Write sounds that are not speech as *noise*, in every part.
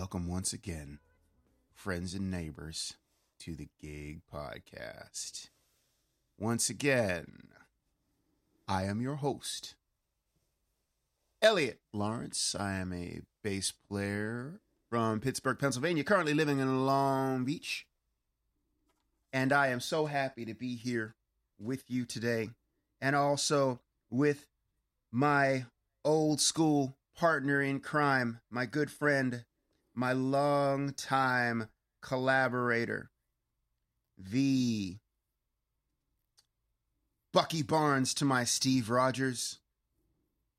Welcome once again, friends and neighbors, to the Gig Podcast. Once again, I am your host, Elliott Lawrence. I am a bass player from Pittsburgh, Pennsylvania, currently living in Long Beach. And I am so happy to be here with you today and also with my old school partner in crime, my good friend, my long time collaborator, the Bucky Barnes to my Steve Rogers,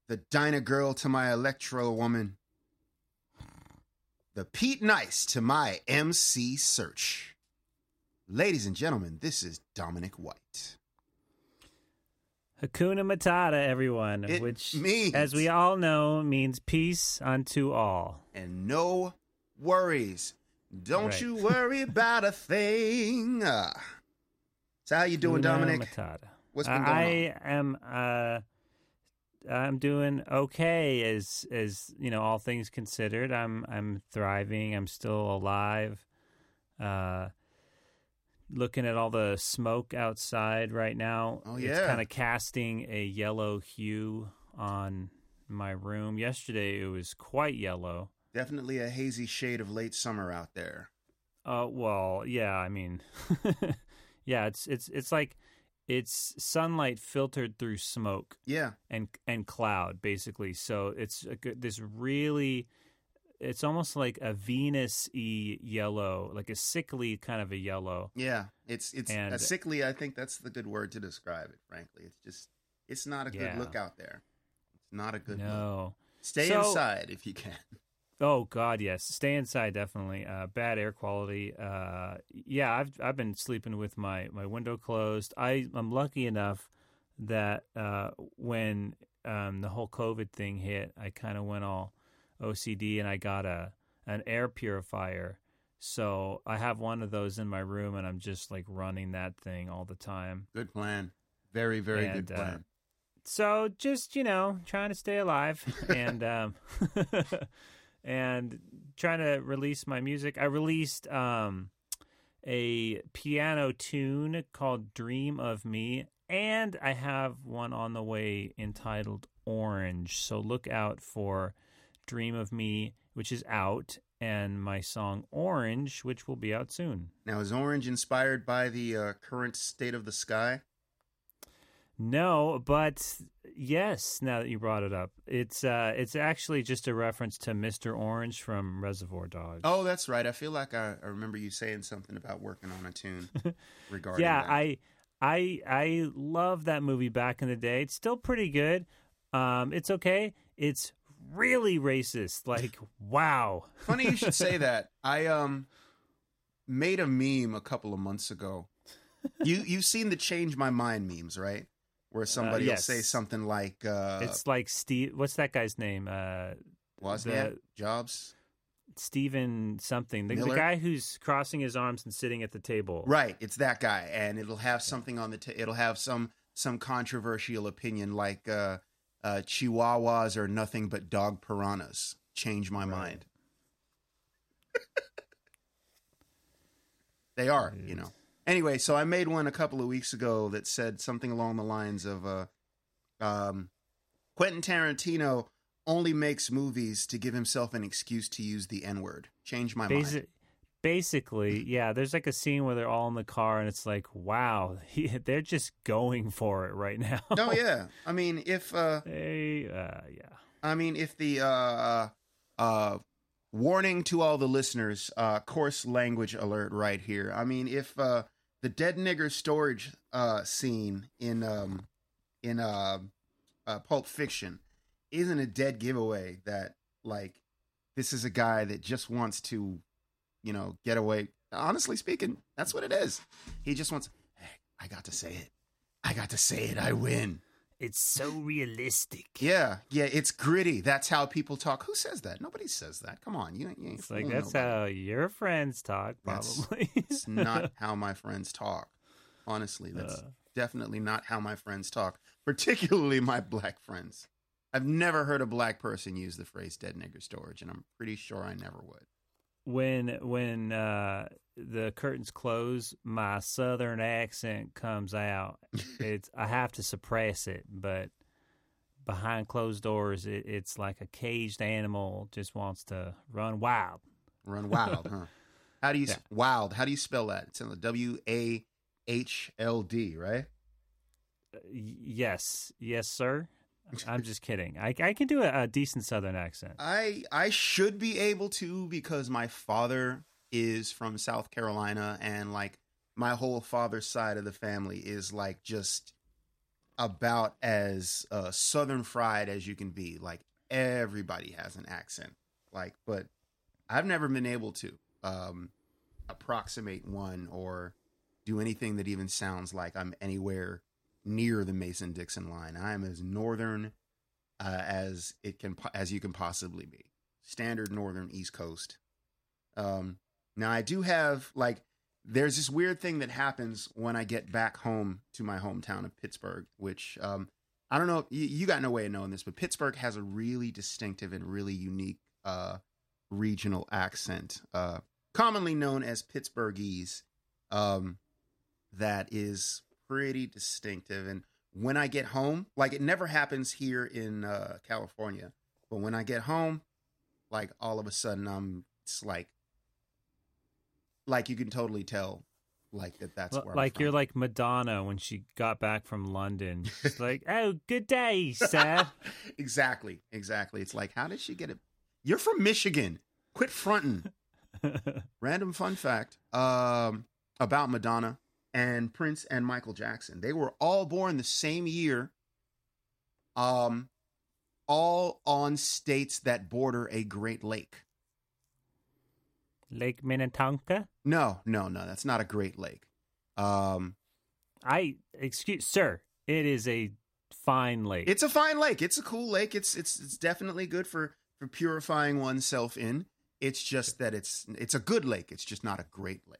the Dyna Girl to my Electra Woman, the Pete Nice to my MC Serch. Ladies and gentlemen, this is Dominic White. Hakuna Matata, everyone, It which, means- as we all know, means peace unto all. and no worries. Don't Right. you *laughs* worry about a thing. Uh, so how you doing, Hakuna Dominic? Matata. What's been Uh, going I am. Uh, I'm doing okay, as as you know, all things considered. I'm I'm thriving. I'm still alive. Uh, looking at all the smoke outside right now. Oh, it's kind of casting a yellow hue on my room. Yesterday, it was quite yellow. Definitely a hazy shade of late summer out there. Uh, well, yeah. I mean, *laughs* yeah. It's it's it's like it's sunlight filtered through smoke Yeah, and and cloud, basically. So it's a good, this really. It's almost like a Venus y yellow, like a sickly kind of a yellow. yeah. It's it's And- a sickly. I think that's the good word to describe it. Frankly, it's just it's not a good Yeah. look out there. It's not a good look. no. Stay So- inside if you can. Oh God, yes. Stay inside, definitely. Uh, bad air quality. Uh, yeah, I've I've been sleeping with my, my window closed. I I'm lucky enough that uh, when um, the whole COVID thing hit, I kind of went all OCD and I got a an air purifier. So I have one of those in my room, and I'm just like running that thing all the time. Good plan. Very very And, good uh, plan. so just you know trying to stay alive *laughs* and um *laughs* and trying to release my music i released um a piano tune called dream of me and i have one on the way entitled orange so look out for dream of me which is out and my song orange which will be out soon now is Orange inspired by the uh, current state of the sky? No, but yes. Now that you brought it up, it's uh, it's actually just a reference to Mister Orange from Reservoir Dogs. Oh, that's right. I feel like I, I remember you saying something about working on a tune *laughs* regarding yeah. that. I I I love that movie back in the day. It's still pretty good. Um, it's okay. It's really racist. Like, wow. *laughs* Funny you should say that. I um made a meme a couple of months ago. You you've seen the change my mind memes, right? Where somebody yes. will say something like uh it's like Steve. What's that guy's name? Uh, Wozniak, the- Jobs. Stephen something. The, the guy who's crossing his arms and sitting at the table. Right, it's that guy and it'll have something on the t- it'll have some some controversial opinion like uh uh chihuahuas are nothing but dog piranhas. Change my Right. mind. *laughs* they are, you know. Anyway, so I made one a couple of weeks ago that said something along the lines of uh, um, Quentin Tarantino only makes movies to give himself an excuse to use the N word. Change my mind. Basically, yeah. There's like a scene where they're all in the car, and it's like, wow, *laughs* he, they're just going for it right now. *laughs* Oh yeah, I mean if uh, They, uh, yeah. I mean if the uh, uh, warning to all the listeners, uh, coarse language alert right here. I mean if uh, the dead nigger storage uh, scene in um, in uh, uh, Pulp Fiction isn't a dead giveaway that like this is a guy that just wants to, you know, get away. Honestly speaking, that's what it is. He just wants, hey, I got to say it. I got to say it. I win. It's so realistic. Yeah, yeah, it's gritty. That's how people talk. Who says that? Nobody says that. Come on, you, you ain't It's like that's nobody. how your friends talk, probably. It's not *laughs* how my friends talk. Honestly, that's Uh. definitely not how my friends talk, particularly my black friends. I've never heard a black person use the phrase dead nigger storage, and I'm pretty sure I never would. When when uh, the curtains close, my southern accent comes out. *laughs* It's I have to suppress it, but behind closed doors, it, it's like a caged animal just wants to run wild. Run wild, huh? *laughs* How do you Yeah. wild? How do you spell that? It's in the W A H L D, right? Uh, yes, yes, sir. I'm just kidding. I, I can do a, a decent southern accent. I I should be able to because my father is from South Carolina and like my whole father's side of the family is like just about as uh, southern fried as you can be. Like everybody has an accent. Like, but I've never been able to um, approximate one or do anything that even sounds like I'm anywhere near the Mason Dixon line. I am as northern uh, as it can as you can possibly be. Standard northern East Coast. Um, now I do have like there's this weird thing that happens when I get back home to my hometown of Pittsburgh, which um, I don't know. You, you got no way of knowing this, but Pittsburgh has a really distinctive and really unique uh, regional accent, uh, commonly known as Pittsburghese. Um, that is pretty distinctive. And when I get home, like it never happens here in uh, California, but when I get home, like all of a sudden I'm it's like like you can totally tell like that that's L- like you're like Madonna when she got back from London. *laughs* She's like, "Oh, good day, sir." *laughs* exactly exactly it's like how did she get it you're from michigan quit fronting *laughs* random fun fact um about madonna and prince and michael jackson they were all born the same year um all on states that border a great lake Lake Minnetonka. no no no that's not a great lake um I excuse, sir. It is a fine lake. It's a fine lake. It's a cool lake. It's it's it's definitely good for for purifying oneself in. It's just that it's it's a good lake. It's just not a great lake.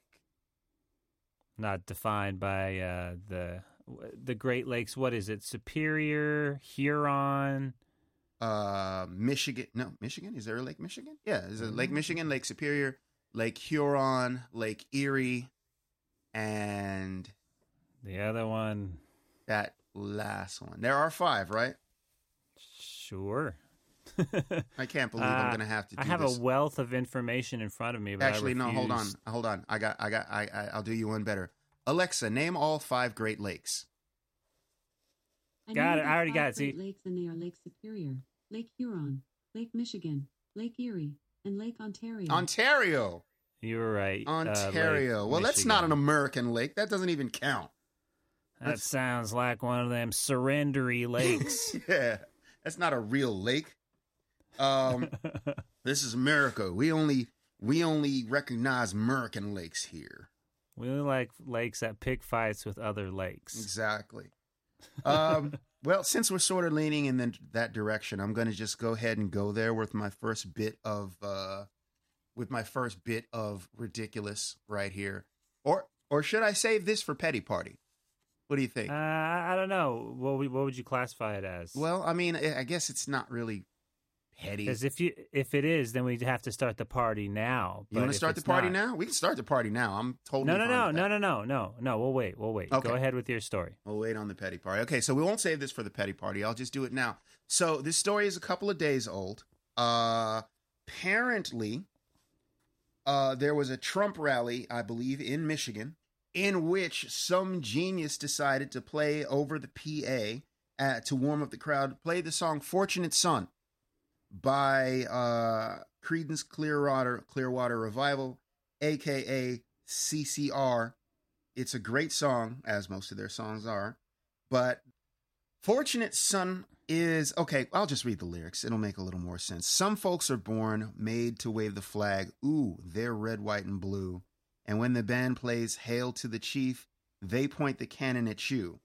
Not defined by uh, the the Great Lakes. What is it? Superior, Huron. Uh, Michigan. No, Michigan. Is there a Lake Michigan? Yeah, is it Lake Michigan, Lake Superior, Lake Huron, Lake Erie, and The other one, that last one. There are five, right? sure. *laughs* I can't believe I'm Uh, going to have to. Do I have this. a wealth of information in front of me, but I Actually, no. Hold on. Hold on. I got. I got. I, I. I'll do you one better. Alexa, name all five Great Lakes. I Got it. I already got it. See? Lakes, and they are Lake Superior, Lake Huron, Lake Michigan, Lake Erie, and Lake Ontario. Ontario. You were right. uh, Lake Ontario. well, that's not an American lake. That doesn't even count. That sounds like one of them surrendery *laughs* lakes. yeah, that's not a real lake. Um, *laughs* this is America. We only we only recognize American lakes here. we only like lakes that pick fights with other lakes. Exactly. Um, *laughs* well, since we're sort of leaning in the, that direction, I'm going to just go ahead and go there with my first bit of uh, with my first bit of ridiculous right here. Or or should I save this for petty party? What do you think? Uh, I don't know. What would, what would you classify it as? well, I mean, I guess it's not really petty. because if you if it is, then we'd have to start the party now. You want to start the party not- now? We can start the party now. I'm totally No, no, no, no, no, no, no, no. We'll wait. We'll wait. Okay. Go ahead with your story. We'll wait on the petty party. Okay, so we won't save this for the petty party. I'll just do it now. So this story is a couple of days old. Uh apparently uh there was a Trump rally, I believe, in Michigan, in which some genius decided to play over the PA uh, to warm up the crowd, play the song Fortunate Son by uh Creedence Clearwater Clearwater Revival, aka CCR. It's a great song, as most of their songs are, but Fortunate son is okay. I'll just read the lyrics. It'll make a little more sense. Some folks are born made to wave the flag. Ooh, they're red, white, and blue. And when the band plays Hail to the Chief, they point the cannon at you.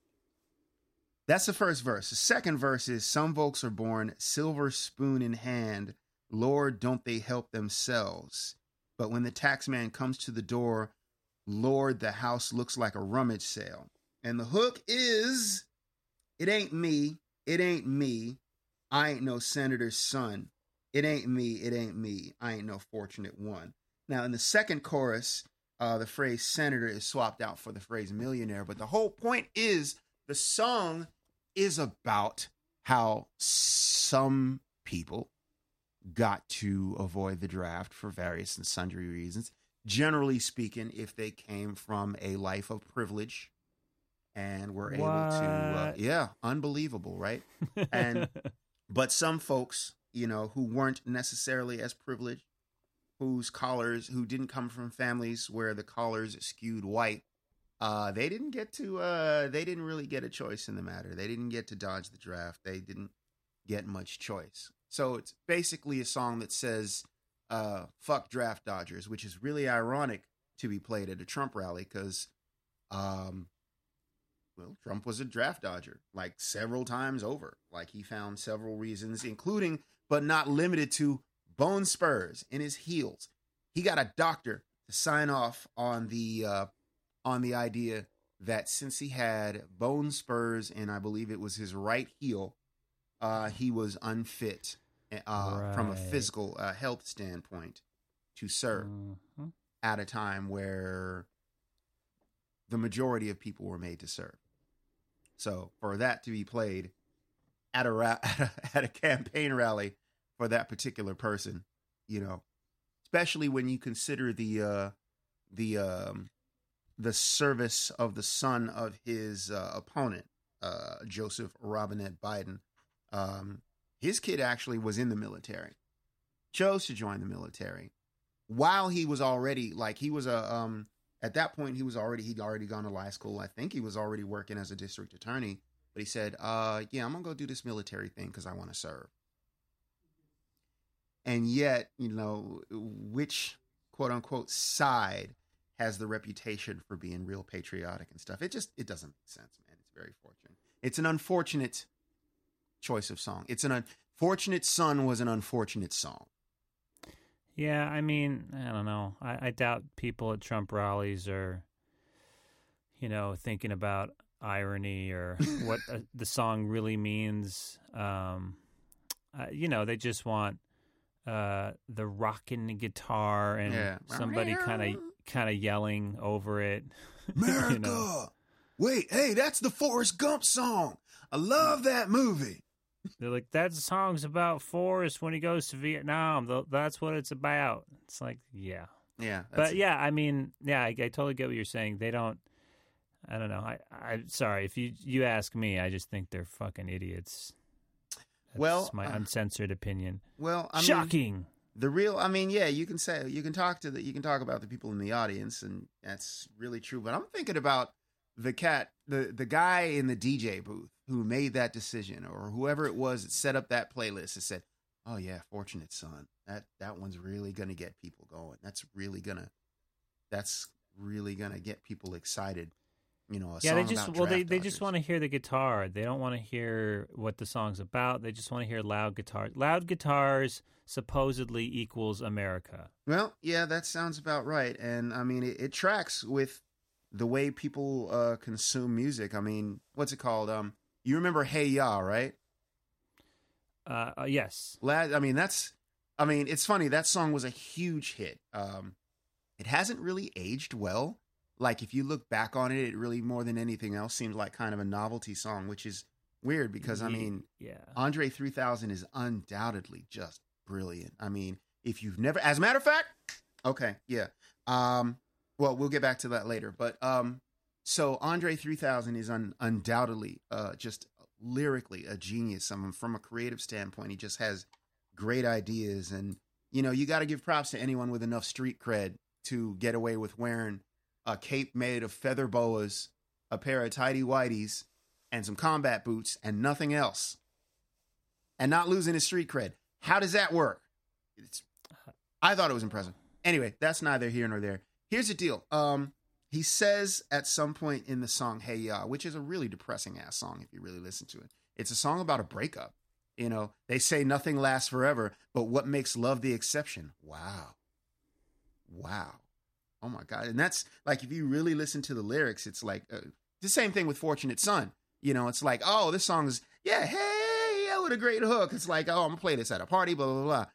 That's the first verse. The second verse is Some folks are born silver spoon in hand. Lord, don't they help themselves? But when the taxman comes to the door, Lord, the house looks like a rummage sale. And the hook is It ain't me. It ain't me. I ain't no senator's son. It ain't me. It ain't me. I ain't no fortunate one. Now, in the second chorus, uh, the phrase senator is swapped out for the phrase millionaire. But the whole point is the song is about how some people got to avoid the draft for various and sundry reasons. Generally speaking, if they came from a life of privilege and were able to, uh, yeah, unbelievable, right? *laughs* And but some folks, you know, who weren't necessarily as privileged, whose collars, who didn't come from families where the collars skewed white, uh, they didn't get to, uh, they didn't really get a choice in the matter. They didn't get to dodge the draft. They didn't get much choice. So it's basically a song that says, uh, fuck draft dodgers, which is really ironic to be played at a Trump rally because, um, well, Trump was a draft dodger like several times over. Like he found several reasons, including but not limited to bone spurs in his heels. He got a doctor to sign off on the uh, on the idea that since he had bone spurs and I believe it was his right heel, uh, he was unfit uh, from a physical uh, health standpoint to serve Mhm. at a time where the majority of people were made to serve. So for that to be played at a ra- *laughs* at a, at a campaign rally for that particular person, you know, especially when you consider the uh, the um, the service of the son of his uh, opponent, uh, Joseph Robinette Biden. Um, his kid actually was in the military, chose to join the military while he was already like he was a um at that point he was already he'd already gone to law school. I think he was already working as a district attorney, but he said, "Uh, yeah, I'm gonna go do this military thing because I want to serve." And yet, you know, which quote unquote side has the reputation for being real patriotic and stuff? It just it doesn't make sense, man. It's very fortunate. It's an unfortunate choice of song. It's an unfortunate son was an unfortunate song. Yeah, I mean, I don't know. I, I doubt people at Trump rallies are, you know, thinking about irony or *laughs* what uh, the song really means. Um, uh, you know, they just want uh, the rocking guitar and Yeah. somebody kind of kind of yelling over it. America. *laughs* You know? Wait, hey, that's the Forrest Gump song. I love that movie. They're like, that song's about Forrest when he goes to Vietnam. That's what it's about. It's like, yeah. Yeah, but yeah, I mean, yeah, I, I totally get what you're saying. They don't. I don't know. I, I'm sorry if you you ask me. I just think they're fucking idiots. That's Well, my uh, uncensored opinion. well, I mean, Shocking. The real. I mean, yeah, you can say you can talk to the you can talk about the people in the audience, and that's really true. But I'm thinking about the cat, the the guy in the DJ booth who made that decision, or whoever it was that set up that playlist and said, "Oh yeah, fortunate son, that that one's really gonna get people going. That's really gonna, that's really gonna get people excited." You know, a yeah, song they just well, they they just want to hear the guitar. They don't want to hear what the song's about. They just want to hear loud guitars. Loud guitars supposedly equals America. Well, yeah, that sounds about right. And I mean, it, it tracks with the way people uh, consume music. I mean, what's it called? Um, you remember Hey Ya, right? Uh, uh, yes. Lad, I mean, that's, I mean, it's funny. That song was a huge hit. Um, it hasn't really aged well. Like, if you look back on it, it really, more than anything else, seems like kind of a novelty song, which is weird because, I mean, yeah. Andre 3000 is undoubtedly just brilliant. I mean, if you've never, as a matter of fact, okay, yeah. Um, well, we'll get back to that later. But um, so Andre 3000 is un- undoubtedly uh, just lyrically a genius. Mean, from a creative standpoint, he just has great ideas. And, you know, you got to give props to anyone with enough street cred to get away with wearing a cape made of feather boas, a pair of tidy whities, and some combat boots and nothing else, and not losing his street cred. How does that work? It's, I thought it was impressive. Anyway, that's neither here nor there. Here's the deal. Um, he says at some point in the song "Hey Ya," which is a really depressing ass song if you really listen to it. It's a song about a breakup. You know, they say nothing lasts forever, but what makes love the exception? Wow. Wow. Oh my God. And that's like, if you really listen to the lyrics, it's like uh, the same thing with Fortunate Son. You know, it's like, oh, this song is, yeah, hey, yeah, what a great hook. It's like, oh, I'm to play this at a party, blah, blah, blah.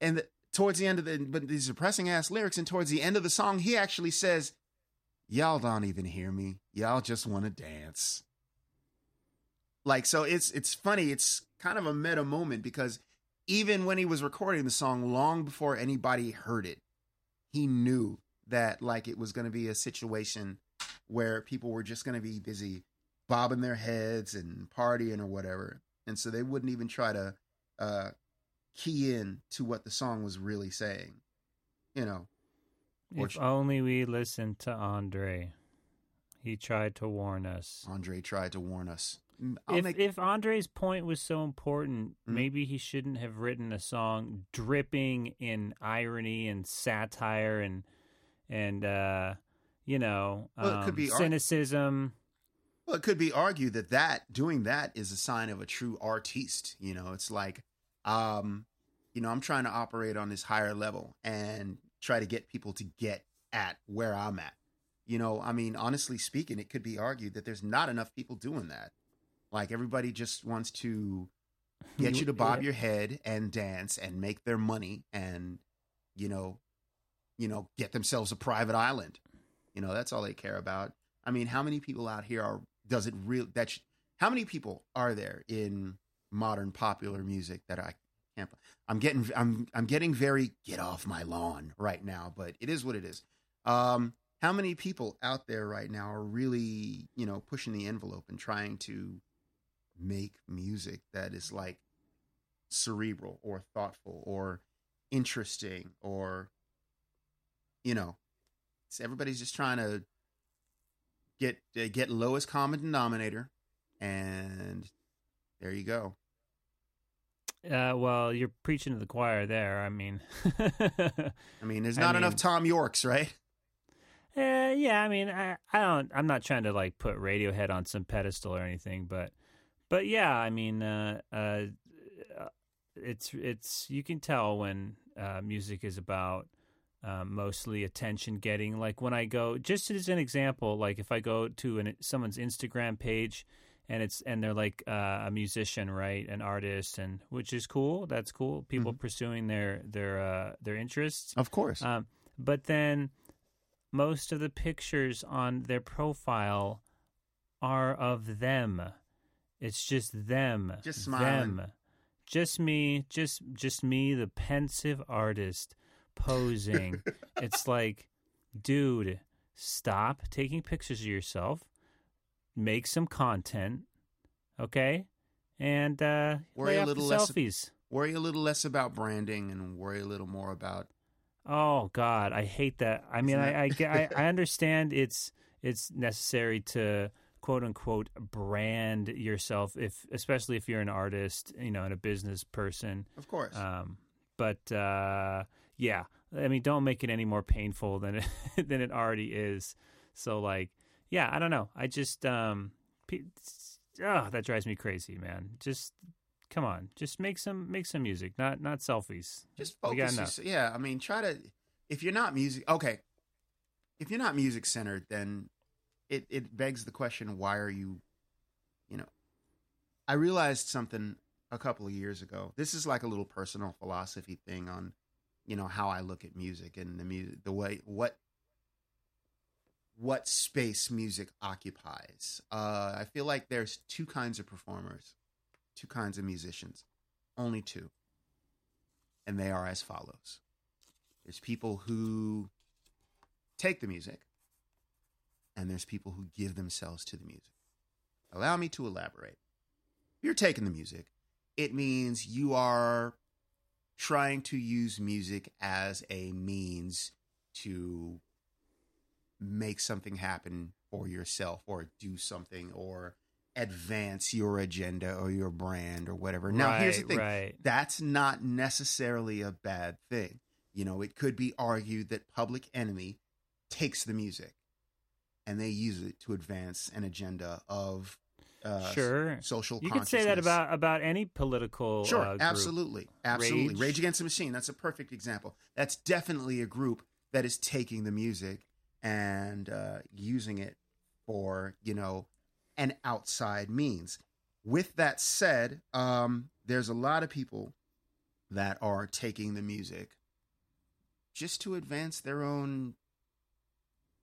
And the, towards the end of the, but these depressing ass lyrics, and towards the end of the song, he actually says, y'all don't even hear me. Y'all just want to dance. Like, so it's, it's funny. It's kind of a meta moment because even when he was recording the song long before anybody heard it, he knew that like it was going to be a situation where people were just going to be busy bobbing their heads and partying or whatever. And so they wouldn't even try to uh, key in to what the song was really saying. You know. If only we listened to Andre. He tried to warn us. Andre tried to warn us. I'll if make... if Andre's point was so important, mm-hmm. maybe he shouldn't have written a song dripping in irony and satire and and uh, you know well, be cynicism. Well, it could be argued that that doing that is a sign of a true artiste. You know, it's like, um, you know, I'm trying to operate on this higher level and try to get people to get at where I'm at. You know, I mean, honestly speaking, it could be argued that there's not enough people doing that. Like everybody just wants to *laughs* get you to bob your head and dance and make their money and you know you know, get themselves a private island. You know, that's all they care about. I mean, how many people out here are, does it real, that, sh- how many people are there in modern popular music that I can't, I'm getting, I'm, I'm getting very get off my lawn right now, but it is what it is. Um, how many people out there right now are really, you know, pushing the envelope and trying to make music that is like cerebral or thoughtful or interesting or you know, everybody's just trying to get uh, get lowest common denominator, and there you go. Uh, well, you're preaching to the choir there. I mean, *laughs* I mean, there's not I mean, enough Thom Yorkes, right? Uh, yeah, I mean, I, I don't. I'm not trying to like put Radiohead on some pedestal or anything, but, but yeah, I mean, uh, uh, it's it's you can tell when uh, music is about um, mostly attention getting. Like when I go, just as an example, like if I go to an, someone's Instagram page and it's and they're like uh, a musician, right, an artist, and which is cool. That's cool. People mm-hmm. pursuing their their uh, their interests, of course. Um, but then most of the pictures on their profile are of them. It's just them, just smiling. them, just me, just just me, the pensive artist posing. it's *laughs* like, dude, stop taking pictures of yourself. Make some content, okay? And uh, worry a little less. Selfies. Worry a little less about branding and worry a little more about. Oh God, I hate that. I mean, I, I, *laughs* I understand it's it's necessary to quote unquote brand yourself if especially if you're an artist you know and a business person of course um, but uh, yeah, I mean, don't make it any more painful than it *laughs* than it already is. So like, yeah, I don't know. I just um, oh, that drives me crazy, man. Just come on, just make some make some music, not not selfies. Just focus. Yeah, I mean, try to. If you're not music, okay. If you're not music centered, then it it begs the question: Why are you? You know, I realized something a couple of years ago. This is like a little personal philosophy thing on you know how I look at music and the music, the way what what space music occupies. Uh, I feel like there's two kinds of performers, two kinds of musicians, only two, and they are as follows. There's people who take the music, and there's people who give themselves to the music. Allow me to elaborate. If you're taking the music, it means you are trying to use music as a means to make something happen for yourself or do something or advance your agenda or your brand or whatever. Now, here's the thing right. that's not necessarily a bad thing. You know, it could be argued that Public Enemy takes the music and they use it to advance an agenda of uh, Sure. social You could say that about about any political Sure, uh, group. absolutely, absolutely. Rage. Rage. Against the Machine. That's a perfect example. That's definitely a group that is taking the music and uh, using it for you know an outside means. With that said, um, there's a lot of people that are taking the music just to advance their own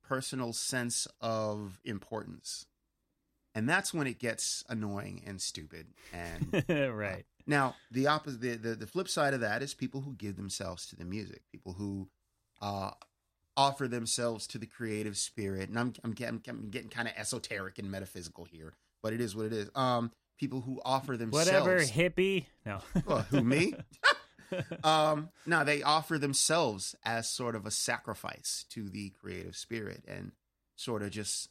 personal sense of importance. And that's when it gets annoying and stupid and *laughs* right. now, the opposite, the, the the flip side of that is people who give themselves to the music, people who uh, offer themselves to the creative spirit. And I'm I'm getting, I'm getting kind of esoteric and metaphysical here, but it is what it is. Um, people who offer themselves, Whatever, hippie. No. Well, who me? *laughs* um, no, they offer themselves as sort of a sacrifice to the creative spirit, and sort of just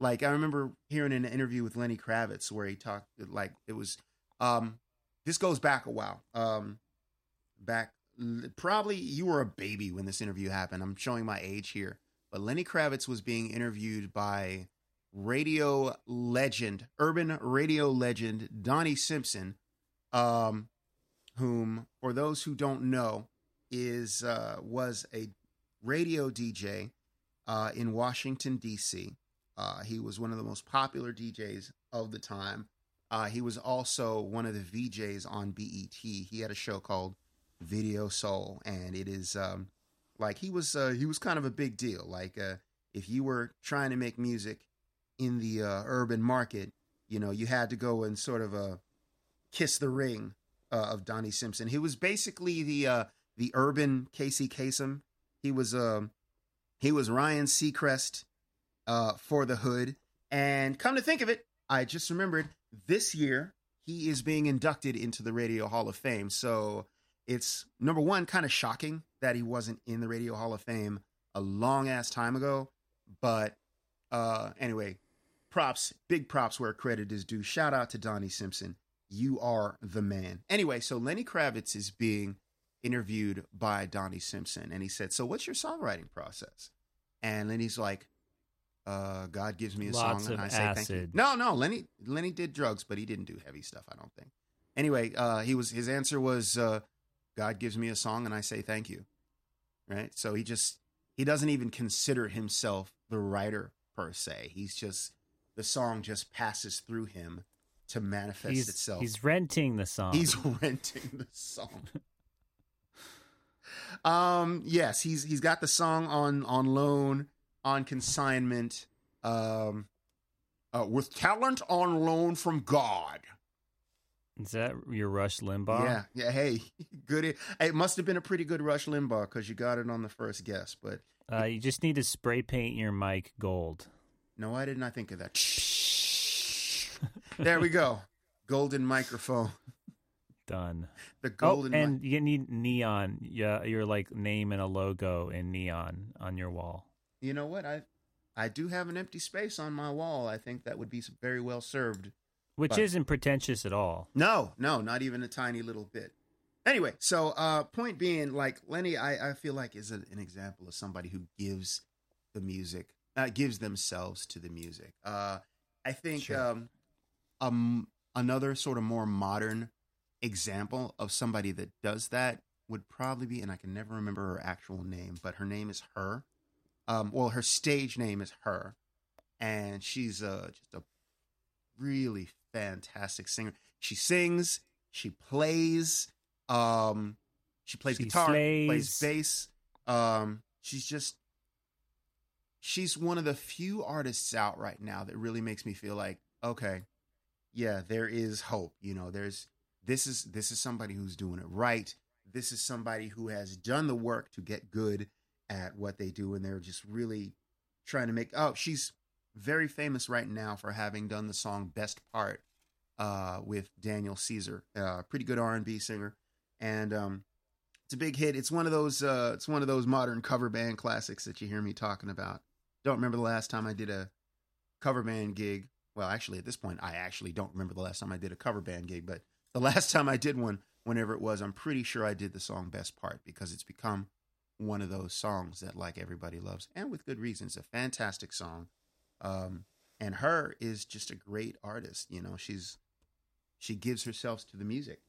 like I remember hearing an interview with Lenny Kravitz where he talked like it was. Um, this goes back a while. Um, back probably you were a baby when this interview happened. I'm showing my age here, but Lenny Kravitz was being interviewed by radio legend, urban radio legend Donnie Simpson, um, whom, for those who don't know, is uh, was a radio DJ uh, in Washington D.C. Uh, he was one of the most popular DJs of the time. Uh, he was also one of the VJs on BET. He had a show called Video Soul, and it is um, like he was uh, he was kind of a big deal. Like uh, if you were trying to make music in the uh, urban market, you know, you had to go and sort of uh, kiss the ring of Donnie Simpson. He was basically the the urban Casey Kasem. He was um, he was Ryan Seacrest uh, for the hood. And come to think of it, I just remembered this year he is being inducted into the Radio Hall of Fame. So it's number one, kind of shocking that he wasn't in the Radio Hall of Fame a long ass time ago. But uh, anyway, props, big props where credit is due. Shout out to Donnie Simpson. You are the man. Anyway, so Lenny Kravitz is being interviewed by Donnie Simpson, and he said, "So what's your songwriting process?" And Lenny's like, uh, "God gives me a Lots song, and I say thank you." No, no, Lenny Lenny did drugs, but he didn't do heavy stuff. I don't think. Anyway, uh, he was his answer was, uh, "God gives me a song, and I say thank you." Right. So he just he doesn't even consider himself the writer per se. He's just the song just passes through him to manifest He's, itself. he's renting the song. He's *laughs* renting the song. um, yes, he's he's got the song on on loan, on consignment, um, uh, with talent on loan from God. Is that your Rush Limbaugh? Yeah, yeah. Hey, *laughs* good. It must have been a pretty good Rush Limbaugh because you got it on the first guess. But Uh, you just need to spray paint your mic gold. no, why didn't I think of that? *laughs* there we go. Golden microphone. Done. The golden. oh, mi- and you need neon. Yeah, your like name and a logo in neon on your wall. You know what? I I do have an empty space on my wall. I think that would be very well served. Which isn't pretentious at all. No, no, not even a tiny little bit. Anyway, so uh point being, like Lenny, I, I feel like is a, an example of somebody who gives the music, uh, gives themselves to the music. Uh I think Sure. um um another sort of more modern example of somebody that does that would probably be, and I can never remember her actual name, but her name is her. Um, well, her stage name is H.E.R., and she's uh, just a really fantastic singer. She sings, she plays, um, she plays She guitar, plays bass. Um, she's just she's one of the few artists out right now that really makes me feel like, okay, yeah, there is hope. You know, there's this is this is somebody who's doing it right. This is somebody who has done the work to get good at what they do, and they're just really trying to make. Oh, she's very famous right now for having done the song "Best Part" uh, with Daniel Caesar, uh, pretty good R and B singer, and um, it's a big hit. It's one of those. Uh, it's one of those modern cover band classics that you hear me talking about. Don't remember the last time I did a cover band gig, well, actually, at this point, I actually don't remember the last time I did a cover band gig, but the *laughs* last time I did one, whenever it was, I'm pretty sure I did the song Best Part because it's become one of those songs that like everybody loves and with good reasons. A fantastic song. Um, and H.E.R. is just a great artist. You know, she's she gives herself to the music,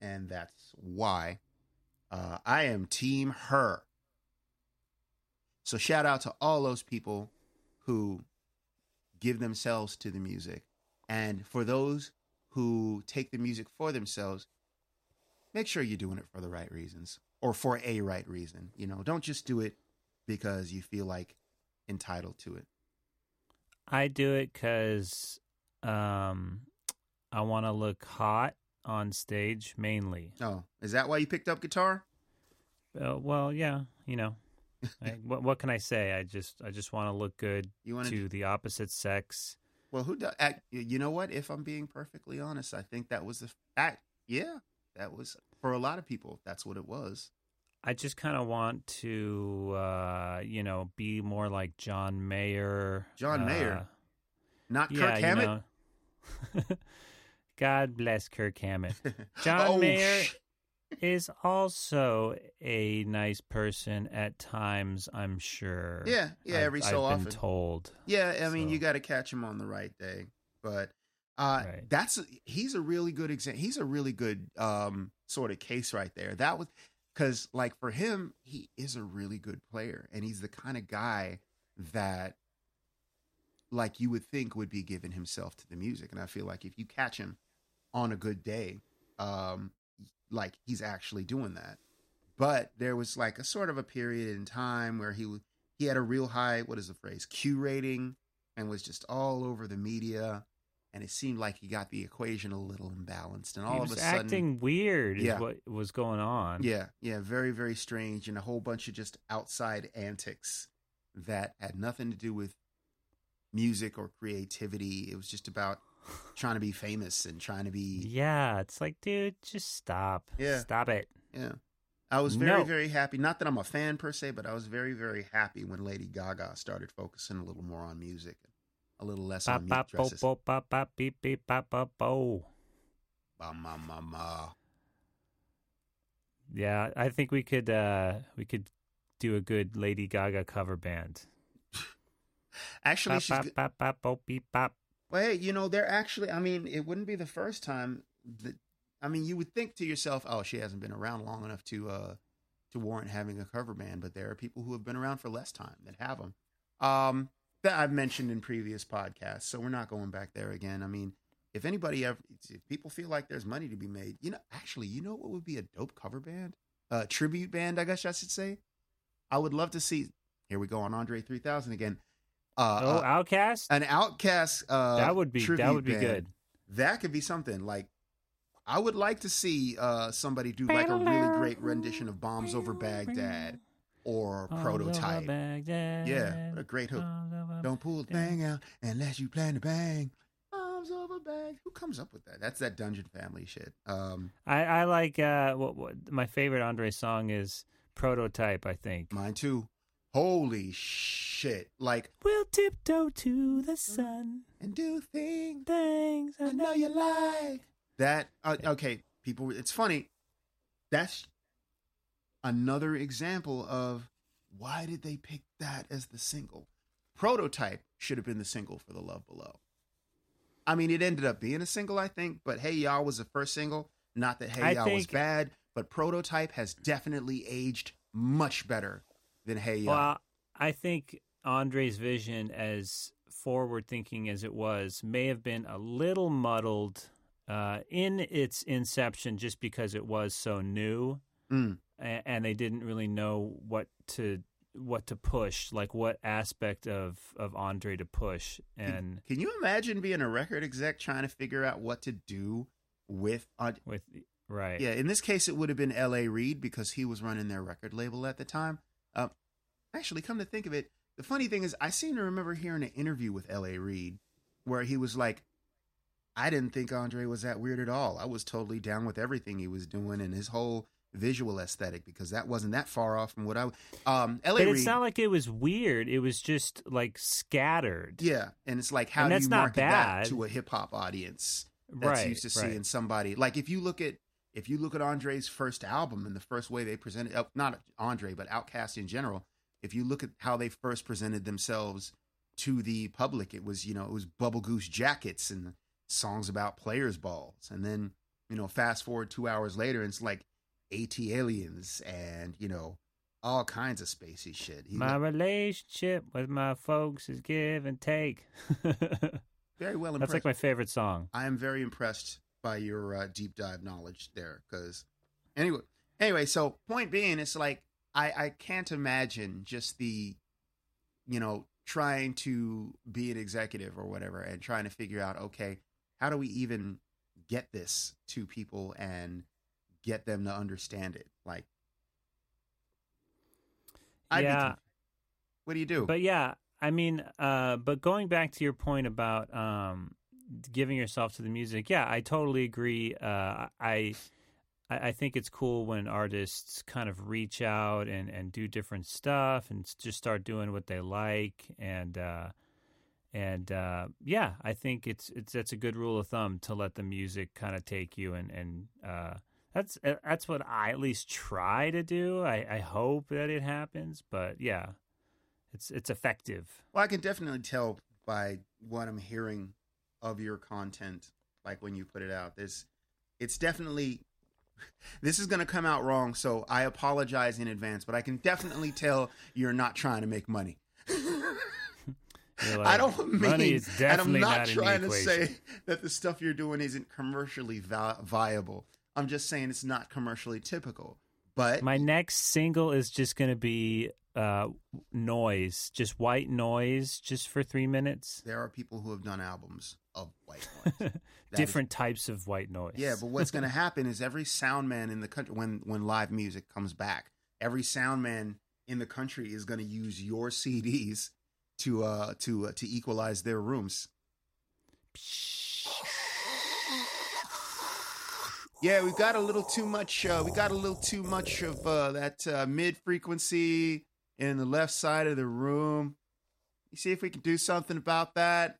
and that's why uh, I am Team Her. So shout out to all those people who give themselves to the music, and for those who take the music for themselves, make sure you're doing it for the right reasons or for a right reason. You know, don't just do it because you feel like entitled to it. I do it because um, I want to look hot on stage mainly. Oh, is that why you picked up guitar? Uh, well, yeah, you know, *laughs* I, what what can I say? I just I just want to look good You want to the opposite sex. Well, who does? You know what? If I'm being perfectly honest, I think that was the act. Yeah, that was for a lot of people. That's what it was. I just kind of want to, uh, you know, be more like John Mayer. John uh, Mayer, not yeah, Kirk you Hammett. know. *laughs* God bless Kirk Hammett. *laughs* John oh, Mayer sh- is also a nice person at times. I'm sure. Yeah, yeah, I've- every so I've often. been told. Yeah, I mean, So- you got to catch him on the right day. But uh, Right. that's he's a really good example. He's a really good um, sort of case right there. That was because, like, for him, he is a really good player, and he's the kind of guy that, like, you would think would be giving himself to the music. And I feel like if you catch him on a good day, um, like he's actually doing that. But there was like a sort of a period in time where he he had a real high what is the phrase Q rating and was just all over the media, and it seemed like he got the equation a little imbalanced, and all of a sudden, acting weird. Yeah. Is what was going on. yeah, yeah, very very strange, and a whole bunch of just outside antics that had nothing to do with music or creativity. It was just about *laughs* trying to be famous and trying to be Yeah, it's like, dude, just stop. Yeah. Stop it. Yeah. I was very, No. very happy. Not that I'm a fan per se, but I was very, very happy when Lady Gaga started focusing a little more on music, a little less on bo, dresses. bo, bop, bop, beep, beep, bop, bop, bo. Ba, ma, ma, ma. Yeah, I think we could uh we could do a good Lady Gaga cover band. *laughs* Actually, Bop, she's. bop, bop, bop, bo, beep, bop. Well, hey, you know, they're actually. I mean, it wouldn't be the first time that. I mean, you would think to yourself, "Oh, she hasn't been around long enough to uh to warrant having a cover band." But there are people who have been around for less time that have them. Um, that I've mentioned in previous podcasts, so we're not going back there again. I mean, if anybody ever, if people feel like there's money to be made, you know, actually, you know what would be a dope cover band, uh, tribute band, I guess I should say. I would love to see. Here we go on Andre 3000 again. Uh, oh, uh, Outkast? an Outkast. Uh, that would be that would be band. good. That could be something. Like, I would like to see uh, somebody do like a really great rendition of "Bombs Over Baghdad" or "Prototype." Baghdad. Yeah, what a great hook. Don't pull the thing out unless you plan to bang. Bombs over bag. Who comes up with that? That's that Dungeon Family shit. Um, I, I like uh what, what my favorite Andre song is Prototype, I think. mine too. Holy shit! Like, We'll tiptoe to the sun. and do things Things I know you like that. Uh, okay, people. It's funny. That's another example of why did they pick that as the single? Prototype should have been the single for the Love Below. I mean, it ended up being a single, I think, but Hey Ya was the first single. Not that Hey I Y'all was bad, but Prototype has definitely aged much better than Hey Ya. Well, I think Andre's vision, as forward thinking as it was, may have been a little muddled uh, in its inception just because it was so new Mm. And they didn't really know what to what to push like what aspect of of andre to push and Can you imagine being a record exec trying to figure out what to do with uh, with right Yeah, in this case, it would have been L.A. Reid because he was running their record label at the time. Uh, actually, come to think of it, the funny thing is, I seem to remember hearing an interview with L.A. Reid where he was like, "I didn't think Andre was that weird at all. I was totally down with everything he was doing, and his whole visual aesthetic because that wasn't that far off from what I um LA But it's Reid- not like it was weird. It was just like scattered. yeah, and it's like how And do you not market bad. that to a hip hop audience that's right. used to right. seeing somebody like if you look at if you look at Andre's first album and the first way they presented uh, not Andre but Outkast in general, if you look at how they first presented themselves to the public, it was you know it was Bubble Goose jackets and songs about players balls, and then you know fast forward two hours later, and it's like AT aliens and you know all kinds of spacey shit. He My relationship with my folks is give and take. *laughs* very well That's like my favorite song. I am very impressed by your uh, deep dive knowledge there. Because anyway, anyway, so point being, it's like I I can't imagine just the, you know, trying to be an executive or whatever and trying to figure out okay, how do we even get this to people and get them to understand it? Like, I'd yeah, what do you do? but yeah, I mean, uh, but going back to your point about um, giving yourself to the music, yeah, I totally agree. Uh, I, I I think it's cool when artists kind of reach out and, and do different stuff and just start doing what they like and uh, and uh, yeah, I think it's it's that's a good rule of thumb to let the music kind of take you and and uh, that's uh, that's what I at least try to do. I, I hope that it happens, but yeah, it's it's effective. Well, I can definitely tell by what I'm hearing of your content, like when you put it out. This, it's definitely. *laughs* This is going to come out wrong, so I apologize in advance. But I can definitely tell you're not trying to make money. *laughs* You're I don't mean, money is and I'm not, not, trying to say that the stuff you're doing isn't commercially vi- viable. I'm just saying it's not commercially typical. But My next single is just going to be uh, noise, just white noise, just for three minutes. there are people who have done albums of white *laughs* noise. That is Different types of white noise. Yeah, but what's going *laughs* to happen is every sound man in the country, when when live music comes back, every sound man in the country is going to use your CDs to uh to uh, to equalize their rooms. Yeah, we got a little too much. Uh, we got a little too much of uh, that uh, mid frequency in the left side of the room. You see if we can do something about that.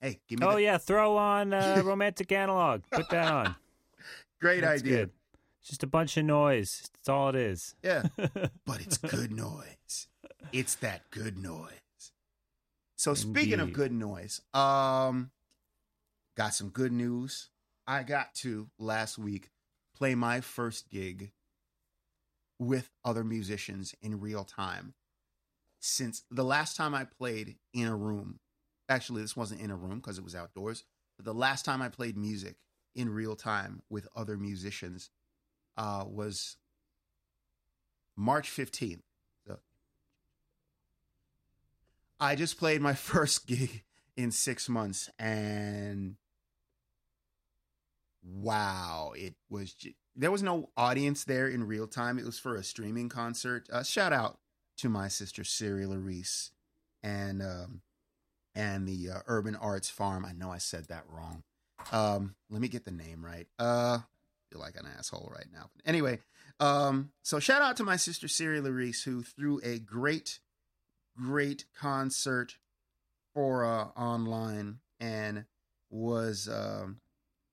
Hey, give me. Oh the, yeah, throw on uh, *laughs* romantic analog. Put that on. *laughs* great That's idea. good. It's just a bunch of noise. That's all it is. Yeah. *laughs* but it's good noise. It's that good noise. So speaking of good noise, um got some good news. I got to last week play my first gig with other musicians in real time. Since the last time I played in a room, actually this wasn't in a room because it was outdoors, but the last time I played music in real time with other musicians uh was March 15th. So I just played my *laughs* first gig in six months and wow, it was, ju- there was no audience there in real time. It was for a streaming concert. Uh, shout out to my sister, Cyril Reese and, um, and the uh, Urban Arts Farm. I know I said that wrong. Um, let me get the name right. Uh, feel like an asshole right now. But anyway, um, so shout out to my sister Siri Larice who threw a great, great concert for uh, online and was um,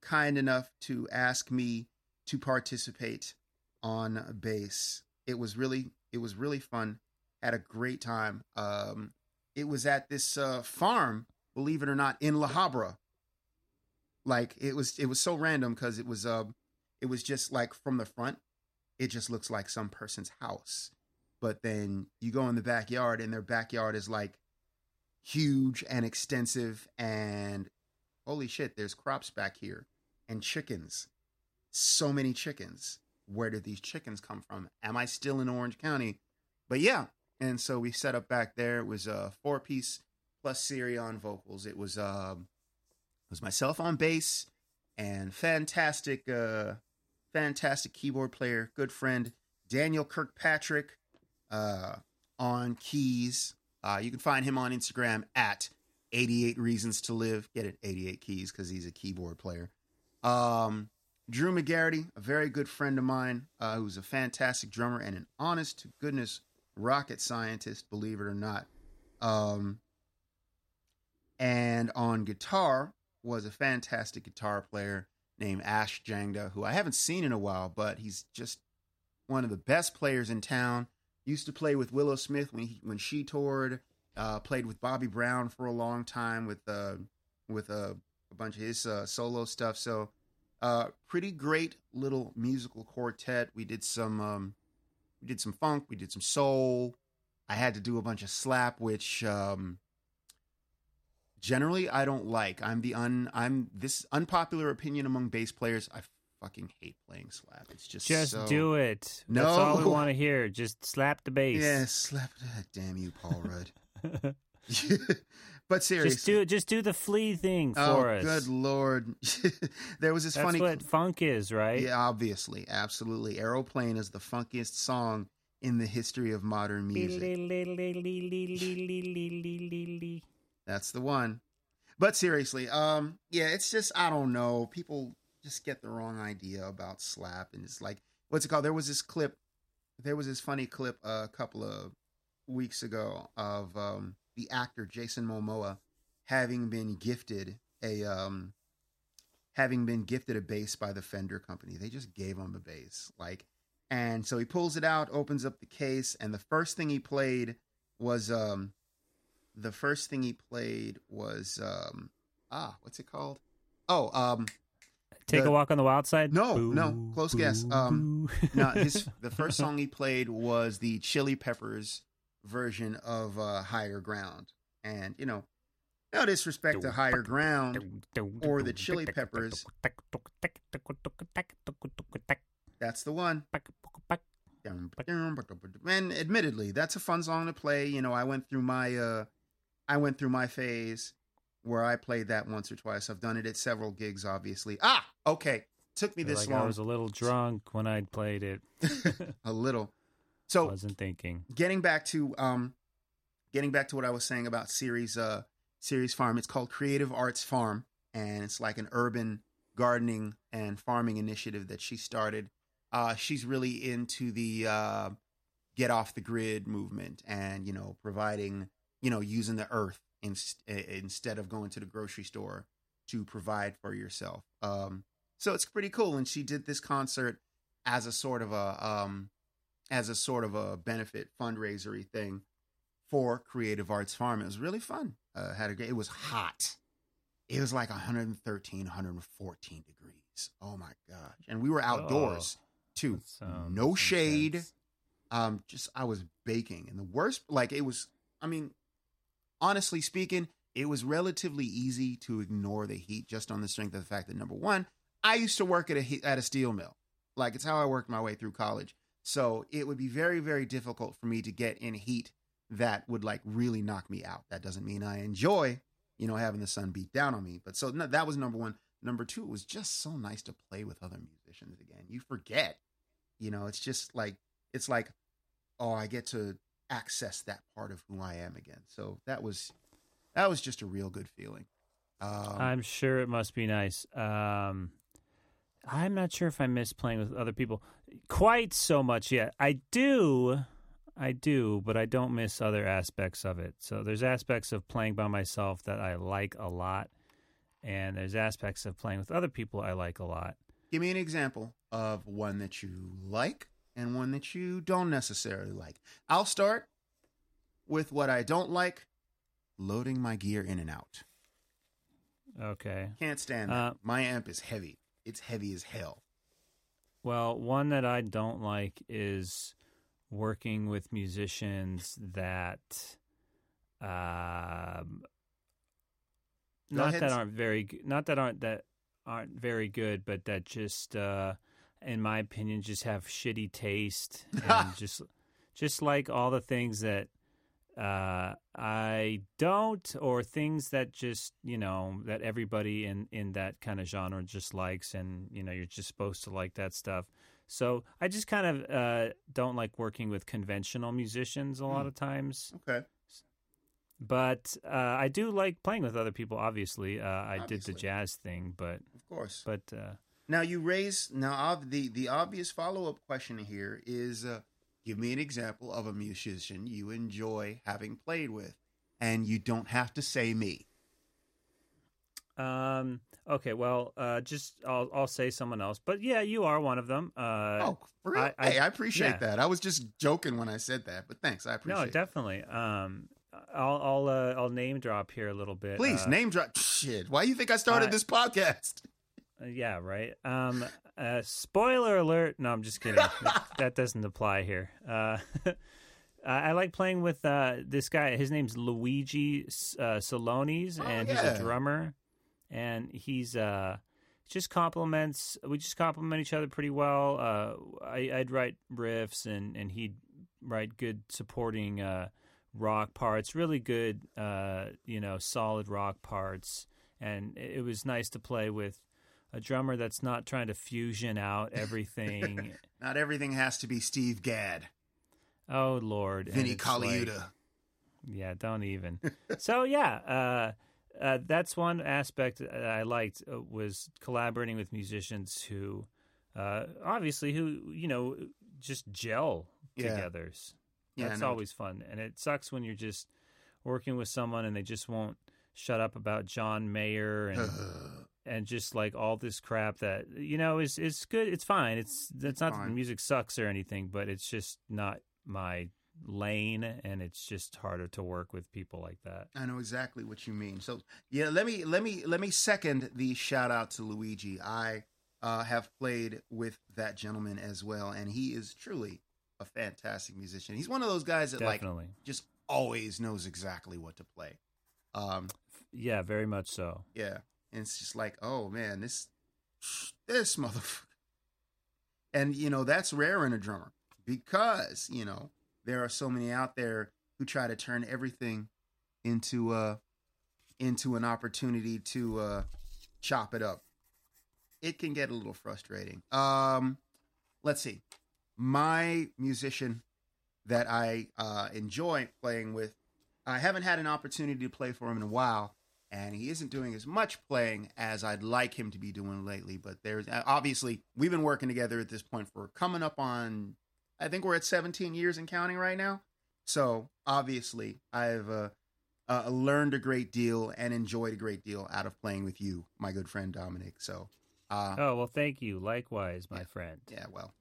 kind enough to ask me to participate on bass. It was really, it was really fun. Had a great time. Um, it was at this uh, farm, believe it or not, in La Habra. Like it was, it was so random because it was, uh, it was just like from the front, it just looks like some person's house. But then you go in the backyard, and their backyard is like huge and extensive, and holy shit, there's crops back here and chickens. So many chickens. Where did these chickens come from? Am I still in Orange County? But yeah, and so we set up back there. It was a four piece plus Siri on vocals. It was um, it was myself on bass and fantastic, uh, fantastic keyboard player, good friend Daniel Kirkpatrick uh, on keys. Uh, you can find him on Instagram at 88 Reasons to Live. Get it, 88 Keys, because he's a keyboard player. Um, Drew McGarity, a very good friend of mine, uh, who's a fantastic drummer and an honest to goodness rocket scientist, believe it or not. Um, and on guitar was a fantastic guitar player named Ash Jangda, who I haven't seen in a while, but he's just one of the best players in town. Used to play with Willow Smith when he, when she toured. Uh, played with Bobby Brown for a long time with uh, with uh, a bunch of his uh, solo stuff. So, uh, pretty great little musical quartet. We did some um, we did some funk, we did some soul. I had to do a bunch of slap, which um, generally I don't like. I'm the un I'm this unpopular opinion among bass players. I fucking hate playing slap. It's just Just so- do it. No. That's all we want to *laughs* hear. Just slap the bass. Yeah, slap. Damn you, Paul Rudd. *laughs* *laughs* but seriously, just do just do the flea thing for oh, us. good lord! *laughs* there was this That's funny. what funk is, right? Yeah, obviously, absolutely. Aeroplane is the funkiest song in the history of modern music. That's the one. But seriously, um, yeah, it's just I don't know. People just get the wrong idea about slap, and it's like what's it called? There was this clip. There was this funny clip a couple of weeks ago of um, the actor Jason Momoa having been gifted a um, having been gifted a bass by the Fender company. They just gave him a bass, like, and so he pulls it out, opens up the case, and the first thing he played was um, the first thing he played was um, ah, what's it called? Oh, um, Take the- a walk on the wild side. No, Boo, no, close guess. Um, no, his *laughs* the first song he played was the Chili Peppers version of uh, Higher Ground, and you know, no disrespect to Higher Ground, or the Chili Peppers. that's the one. And admittedly, that's a fun song to play. You know, I went through my uh, I went through my phase where I played that once or twice. I've done it at several gigs, obviously. Ah, okay. Took me this like I was a little drunk when I played it. a little. So Wasn't thinking. getting back to um getting back to what I was saying about Siri's uh Siri's farm it's called Creative Arts Farm and it's like an urban gardening and farming initiative that she started uh she's really into the uh get off the grid movement and you know providing you know using the earth in, instead of going to the grocery store to provide for yourself um so it's pretty cool and she did this concert as a sort of a um as a sort of a benefit fundraisery thing for Creative Arts Farm. It was really fun. Uh, had a great, it was hot. It was like 113, 114 degrees. Oh my gosh. And we were outdoors too. That sounds No shade. intense. Um, just I was baking. And the worst, like it was, I mean, honestly speaking, it was relatively easy to ignore the heat just on the strength of the fact that number one, I used to work at a at a steel mill. Like it's how I worked my way through college. So it would be very, very difficult for me to get in heat that would like really knock me out. That doesn't mean I enjoy, you know, having the sun beat down on me. But so no, that was number one. Number two, it was just so nice to play with other musicians again. You forget, you know, it's just like it's like, oh, I get to access that part of who I am again. So that was that was just a real good feeling. Um, I'm sure it must be nice. Um, I'm not sure if I miss playing with other people quite so much yet. I do, I do, but I don't miss other aspects of it. So there's aspects of playing by myself that I like a lot, and there's aspects of playing with other people I like a lot. give me an example of one that you like and one that you don't necessarily like. I'll start with what I don't like loading my gear in and out. Okay. Can't stand that. Uh, my amp is heavy. It's heavy as hell. Well, one that I don't like is working with musicians that um not that aren't very not that aren't that aren't very good, but that just uh in my opinion just have shitty taste *laughs* and just just like all the things that uh I don't or things that just, you know, that everybody in in that kind of genre just likes and, you know, you're just supposed to like that stuff. So, I just kind of uh don't like working with conventional musicians a lot Hmm. of times Okay. but uh, I do like playing with other people. Obviously, uh, I did the jazz thing, but Of course. but uh, Now you raise now the the obvious follow up question here is uh, give me an example of a musician you enjoy having played with, and you don't have to say me. Um. Okay. Well, uh, just I'll I'll say someone else, but yeah, you are one of them. Uh, oh, for real? I- I- hey, I appreciate yeah. that. I was just joking when I said that, but thanks. I appreciate. no, it. definitely. Um, I'll I'll uh, I'll name drop here a little bit. Please Uh, name drop. Shit, why do you think I started this podcast? Uh, yeah, right. Um, uh, spoiler alert. No, I'm just kidding. *laughs* that, doesn't apply here. Uh, *laughs* I like playing with uh, this guy. His name's Luigi uh, Salonis, Oh, and he's a drummer. And he's uh, just compliments. We just compliment each other pretty well. Uh, I, I'd write riffs, and and he'd write good supporting uh, rock parts. Really good, uh, you know, solid rock parts. And it was nice to play with a drummer that's not trying to fusion out *laughs* everything. Not everything has to be Steve Gadd, oh Lord, Vinny it's like- Colaiuta. yeah, don't even. so yeah, uh, uh, that's one aspect I liked uh, was collaborating with musicians who, uh, obviously, who you know just gel Yeah. together. Yeah, That's always fun, and it sucks when you're just working with someone and they just won't shut up about John Mayer and *laughs* and just like all this crap that you know is is good. It's fine. It's it's not that the fine. music sucks or anything, but it's just not my lane, and it's just harder to work with people like that. I know exactly what you mean. So yeah, let me let me let me second the shout out to Luigi. I uh, have played with that gentleman as well, and he is truly a fantastic musician. He's one of those guys that like just always knows exactly what to play. Um, yeah, very much so. yeah, and it's just like, oh man, this this motherfucker. And you know that's rare in a drummer because you know there are so many out there who try to turn everything into uh into an opportunity to uh chop it up. It can get a little frustrating. Um, let's see. My musician that I uh, enjoy playing with, I haven't had an opportunity to play for him in a while, and he isn't doing as much playing as I'd like him to be doing lately. But there's uh, obviously we've been working together at this point for coming up on, I think we're at 17 years and counting right now. So obviously I've uh, uh, learned a great deal and enjoyed a great deal out of playing with you, my good friend Dominic. So, uh, Oh well, thank you. Likewise, my Yeah. friend. yeah, well,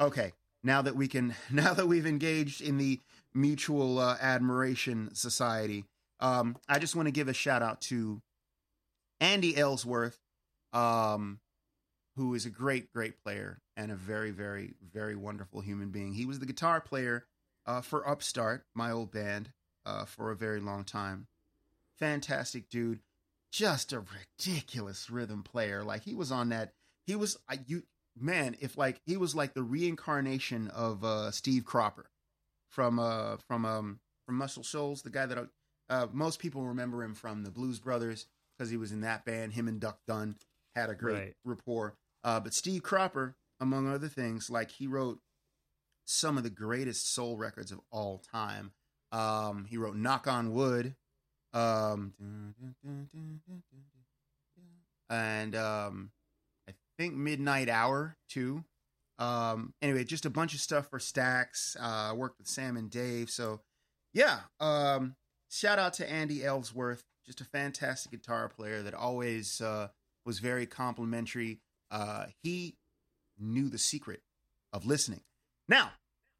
okay. Now that we can, *laughs* now that we've engaged in the mutual uh, admiration society, um, I just want to give a shout out to Andy Ellsworth, um, who is a great, great player and a very, very, very wonderful human being. He was the guitar player uh, for Upstart, my old band, uh, for a very long time. Fantastic dude, just a ridiculous rhythm player. Like he was on that. He was I you man. If like he was like the reincarnation of uh, Steve Cropper from uh from um from Muscle Shoals, the guy that uh, most people remember him from the Blues Brothers because he was in that band. Him and Duck Dunn had a great Right. rapport. Uh, but Steve Cropper, among other things, like he wrote some of the greatest soul records of all time. Um, he wrote "Knock on Wood," um, and um, I think "Midnight Hour" too. Um, anyway, just a bunch of stuff for Stax. Uh, I worked with Sam and Dave, so yeah. Um, shout out to Andy Ellsworth, just a fantastic guitar player that always uh, was very complimentary. Uh, he knew the secret of listening. Now,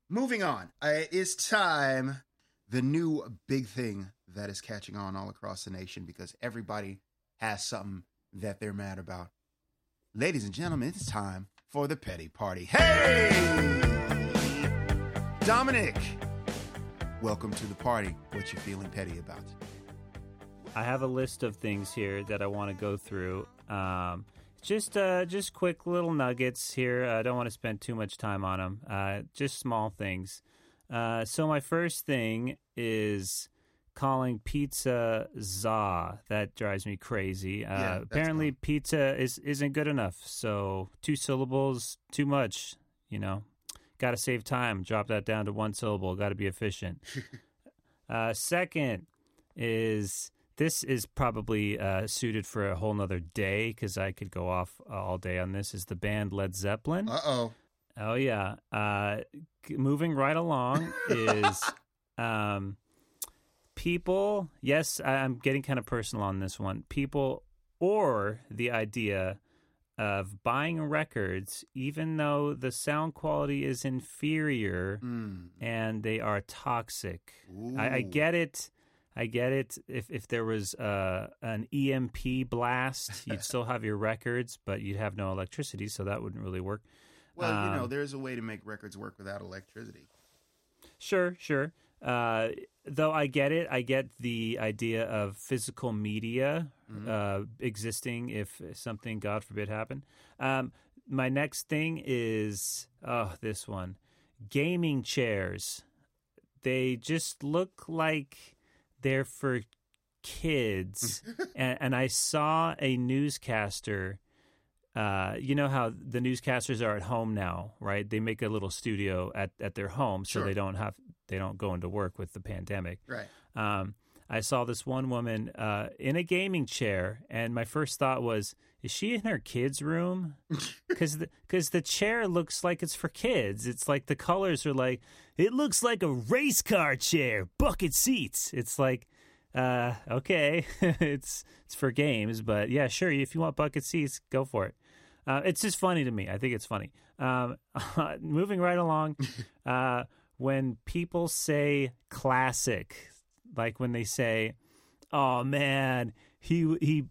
moving on, it is time. The new big thing that is catching on all across the nation because everybody has something that they're mad about. Ladies and gentlemen, it's time for the petty party. Hey! Dominic, welcome to the party. What you feeling petty about? I have a list of things here that I want to go through. Um, just uh, just quick little nuggets here. I don't want to spend too much time on them. Uh, just small things. Uh, so my first thing is calling pizza za. That drives me crazy. Uh, Yeah, apparently, dumb. pizza is isn't good enough. So two syllables, too much. You know, got to save time. Drop that down to one syllable. Got to be efficient. *laughs* uh, second is this is probably uh, suited for a whole nother day because I could go off all day on this. Is the band Led Zeppelin? Uh oh. Oh yeah. Uh, moving right along *laughs* is um, people. Yes, I- I'm getting kind of personal on this one. People or the idea of buying records, even though the sound quality is inferior Mm. and they are toxic. I, I get it. I get it. If if there was uh, an EMP blast, *laughs* you'd still have your records, but you'd have no electricity, so that wouldn't really work. Well, you know, Um, there's a way to make records work without electricity. Sure, sure. Uh, though I get it, I get the idea of physical media Mm-hmm. uh, existing if something, God forbid, happened. Um, my next thing is oh, this one: gaming chairs. They just look like they're for kids, *laughs* and, and I saw a newscaster. Uh, you know how the newscasters are at home now, right? They make a little studio at, at their home, so Sure. they don't have they don't go into work with the pandemic. Right. Um, I saw this one woman uh, in a gaming chair, and my first thought was, "Is she in her kids' room?" *laughs* Because the, 'cause the chair looks like it's for kids. It's like the colors are like it looks like a race car chair, bucket seats. It's like, uh, okay, *laughs* it's it's for games, but yeah, sure. If you want bucket seats, go for it. Uh, it's just funny to me. I think it's funny. Um, *laughs* moving right along, uh, when people say classic, like when they say, "Oh man, he he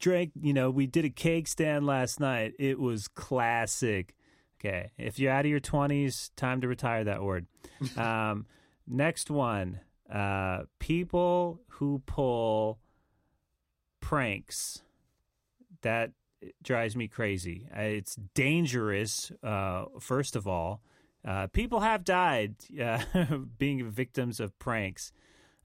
drank," you know, we did a cake stand last night. It was classic. Okay, if you're out of your twenties, time to retire that word. *laughs* um, next one, uh, people who pull pranks. That drives me crazy. Uh, It's dangerous. Uh, first of all, uh, people have died uh, *laughs* being victims of pranks.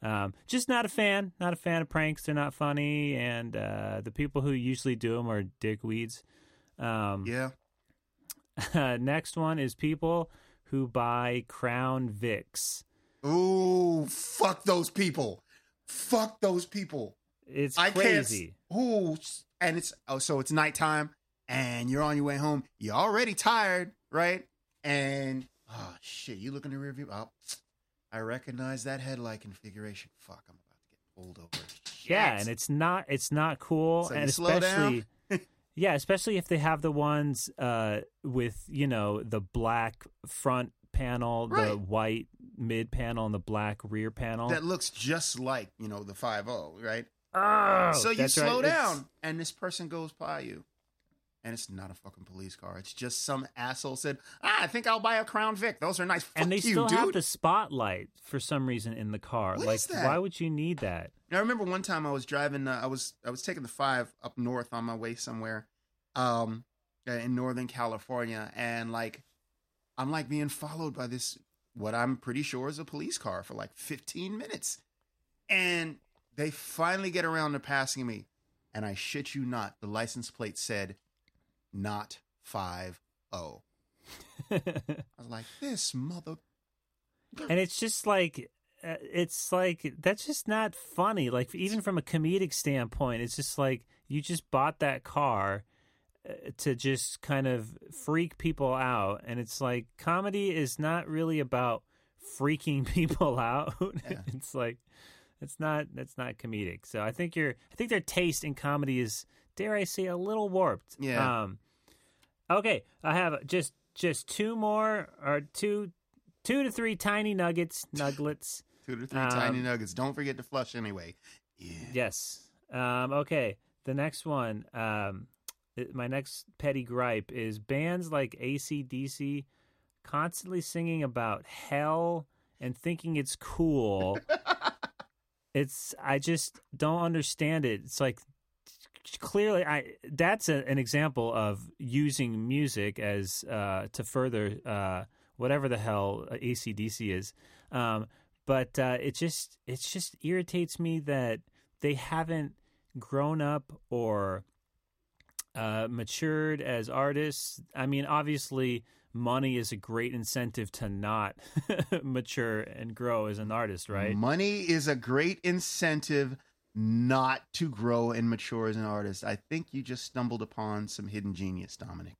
Um, just not a fan. Not a fan of pranks. They're not funny, and uh, the people who usually do them are dickweeds. Um, Yeah. *laughs* next one is people who buy Crown Vics. Ooh, fuck those people. Fuck those people. It's I crazy. Ooh, and it's oh, so it's nighttime, and you're on your way home. You're already tired, right? And oh shit, you look in the rearview. Oh, I recognize that headlight configuration. Fuck, I'm about to get pulled over. Yeah, and it's not it's not cool, So and you slow especially down? *laughs* yeah, especially if they have the ones uh, with you know the black front panel, the white mid panel, and the black rear panel. that looks just like you know the five zero, right? oh, so you that's right. slow It's- down, and this person goes by you, and it's not a fucking police car. It's just some asshole said, "Ah, I think I'll buy a Crown Vic. Those are nice." Fuck and they you, still dude. have the spotlight for some reason in the car. What like, why would you need that? I remember one time I was driving. Uh, I was I was taking the five up north on my way somewhere, um, uh, in Northern California, and like, I'm like being followed by this what I'm pretty sure is a police car for like 15 minutes, and they finally get around to passing me, and I shit you not, the license plate said, not five oh. *laughs* I was like, this mother. and it's just like uh, it's like that's just not funny like even from a comedic standpoint it's just like you just bought that car uh, to just kind of freak people out and it's like comedy is not really about freaking *laughs* people out Yeah. it's like it's not that's not comedic so i think your i think their taste in comedy is dare i say a little warped Yeah. um okay i have just just two more or two two to three tiny nuggets *laughs* nuggets Two to three Um, tiny nuggets. Don't forget to flush anyway. Yeah. yes um okay the next one um my next petty gripe is bands like acdc constantly singing about hell and thinking it's cool *laughs* it's i just don't understand it it's like clearly i that's a, an example of using music as uh to further uh whatever the hell acdc is. Um but uh it just it just irritates me that they haven't grown up or uh matured as artists. I mean obviously money is a great incentive to not *laughs* mature and grow as an artist right? Money is a great incentive not to grow and mature as an artist. I think you just stumbled upon some hidden genius, Dominic.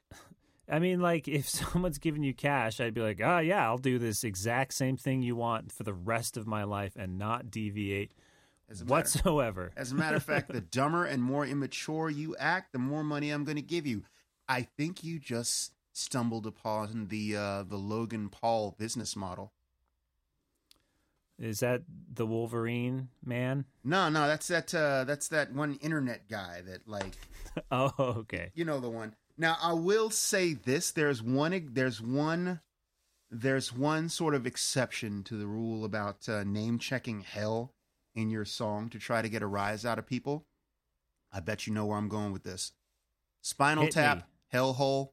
I mean, like, if *laughs* someone's giving you cash, I'd be like, oh, yeah, I'll do this exact same thing you want for the rest of my life and not deviate As matter, whatsoever. as a matter of fact, the *laughs* dumber and more immature you act, the more money I'm going to give you. I think you just stumbled upon the uh, the Logan Paul business model. Is that the Wolverine man? No, no, that's that uh, that's that one internet guy that like *laughs* oh, okay. you know the one. Now I will say this: there's one, there's one, there's one sort of exception to the rule about uh, name checking hell in your song to try to get a rise out of people. I bet you know where I'm going with this. Spinal Hit Tap, me. Hellhole.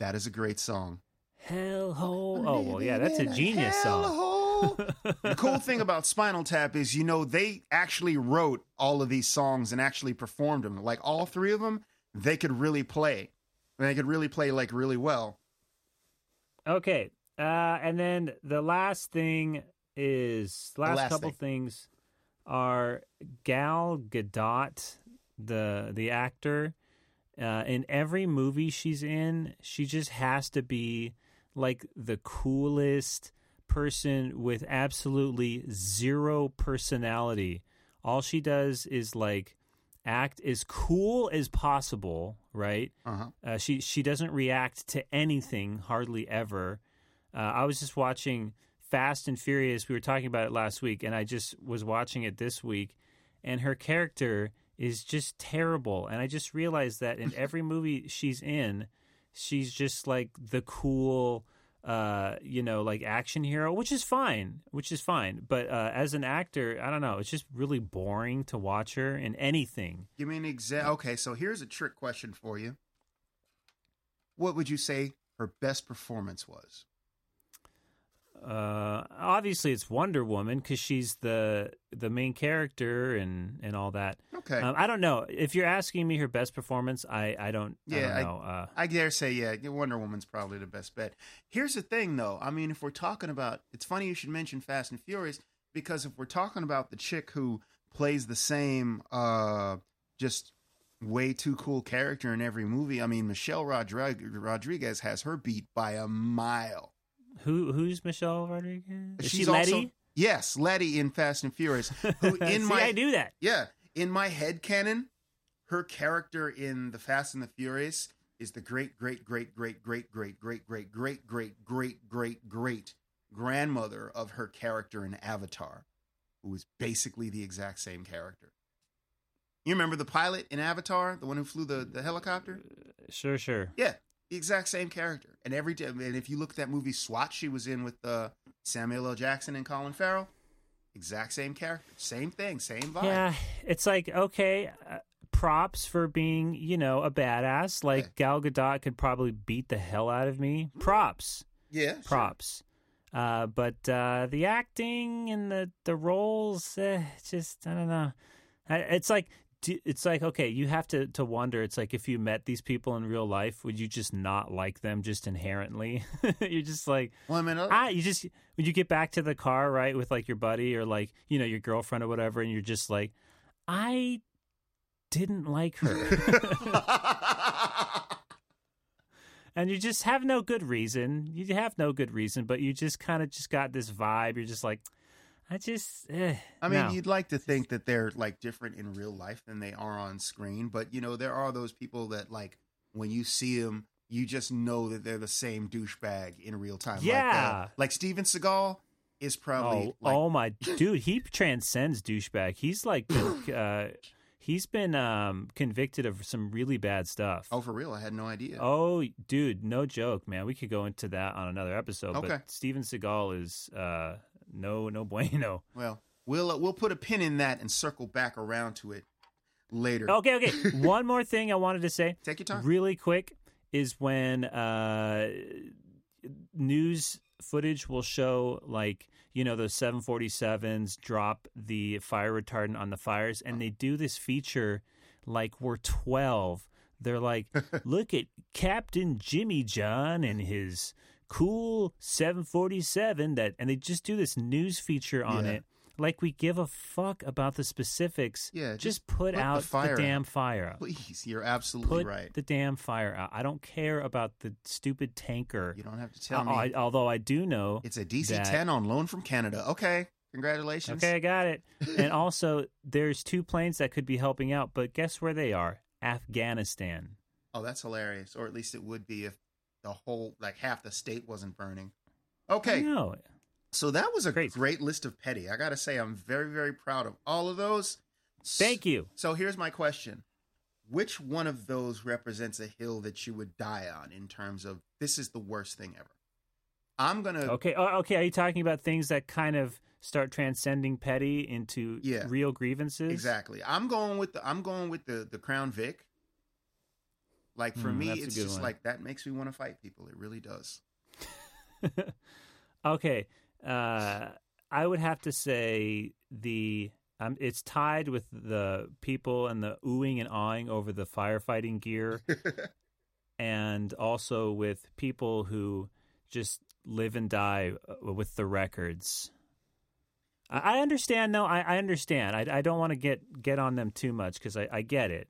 That is a great song. Hellhole. Oh, well, yeah, that's a genius song. The cool *laughs* thing about Spinal Tap is, you know, they actually wrote all of these songs and actually performed them. Like all three of them, they could really play. And they could really play like really well. Okay. Uh, and then the last thing is last, last couple thing. things are Gal Gadot, the the actor. Uh, in every movie she's in, she just has to be like the coolest person with absolutely zero personality. All she does is like act as cool as possible, right? Uh-huh. Uh, she she doesn't react to anything hardly ever. Uh, I was just watching Fast and Furious. We were talking about it last week, and I just was watching it this week. And her character is just terrible. And I just realized that in *laughs* every movie she's in, she's just like the cool, uh, you know, like action hero, which is fine, which is fine. But uh, as an actor, I don't know, it's just really boring to watch her in anything. Give me an example. Okay, so here's a trick question for you. What would you say her best performance was? Uh, obviously, it's Wonder Woman because she's the the main character and and all that. Okay. Um, I don't know if you're asking me her best performance. I I don't. Yeah, I I- don't know. uh, I dare say, yeah, Wonder Woman's probably the best bet. Here's the thing, though. I mean, if we're talking about, it's funny you should mention Fast and Furious because if we're talking about the chick who plays the same, uh, just way too cool character in every movie, I mean, Michelle Rodriguez has her beat by a mile. Who who's Michelle Rodriguez? Is She's she Letty? also yes, Letty in Fast and Furious. Who in See, my I do that. Yeah, in my head canon, her character in the Fast and the Furious is the great, great, great, great, great, great, great, great, great, great, great, great, great grandmother of her character in Avatar, who is basically the exact same character. You remember the pilot in Avatar, the one who flew the, the helicopter? Sure, sure. Yeah, the exact same character. And every time, and if you look at that movie SWAT, she was in with uh, Samuel L. Jackson and Colin Farrell. Exact same character, same thing, same vibe. Yeah, it's like okay, uh, props for being you know a badass. Like Gal Gadot could probably beat the hell out of me. Props. yeah, sure. props. Uh, but uh, the acting and the the roles, eh, just I don't know. It's like do- it's like okay, you have to to wonder. It's like if you met these people in real life, would you just not like them just inherently? *laughs* You're just like Well, I mean, uh, ah, you just when you get back to the car right with like your buddy or like you know your girlfriend or whatever, and you're just like, I didn't like her. *laughs* and you just have no good reason. You have no good reason, but you just kind of just got this vibe. You're just like, I just, eh, I mean, no. you'd like to think that they're like different in real life than they are on screen, but you know, there are those people that like when you see them, you just know that they're the same douchebag in real time. like, Yeah. uh, like Steven Seagal is probably oh, like, oh my *laughs* dude, he transcends douchebag. He's like, *laughs* uh, he's been um, convicted of some really bad stuff. oh, for real? I had no idea. Oh, dude, no joke, man. We could go into that on another episode. Okay. But Steven Seagal is uh, no, no bueno. Well, we'll uh, we'll put a pin in that and circle back around to it later. Okay, okay. *laughs* One more thing I wanted to say. Take your time. really quick is when uh, news footage will show like you know those 747s drop the fire retardant on the fires and they do this feature like we're 12 they're like *laughs* look at captain jimmy john and his cool 747 that and they just do this news feature on Yeah. it Like we give a fuck about the specifics. Yeah, just, just put, put the out the, fire damn out. fire out. Please, you're absolutely Put right. the damn fire out. I don't care about the stupid tanker. You don't have to tell Uh, me. I- although I do know. it's a DC-10 on loan from Canada. Okay, congratulations. Okay, I got it. *laughs* and also, there's two planes that could be helping out, but guess where they are? Afghanistan. Oh, that's hilarious. Or at least it would be if the whole, like half the state wasn't burning. Okay, No, so that was a Great. great list of petty. I got to say, I'm very, very proud of all of those. thank you. So here's my question. Which one of those represents a hill that you would die on in terms of this is the worst thing ever? I'm going to Okay, oh, okay. Are you talking about things that kind of start transcending petty into Yeah. real grievances? Exactly. I'm going with the I'm going with the the Crown Vic. Like for Hmm, me, it's just one. like that makes me want to fight people. It really does. *laughs* okay, uh, I would have to say the um, it's tied with the people and the oohing and awing over the firefighting gear, *laughs* and also with people who just live and die uh, with the records. I understand. No, I, I understand. I, I don't want to get get on them too much because I, I get it.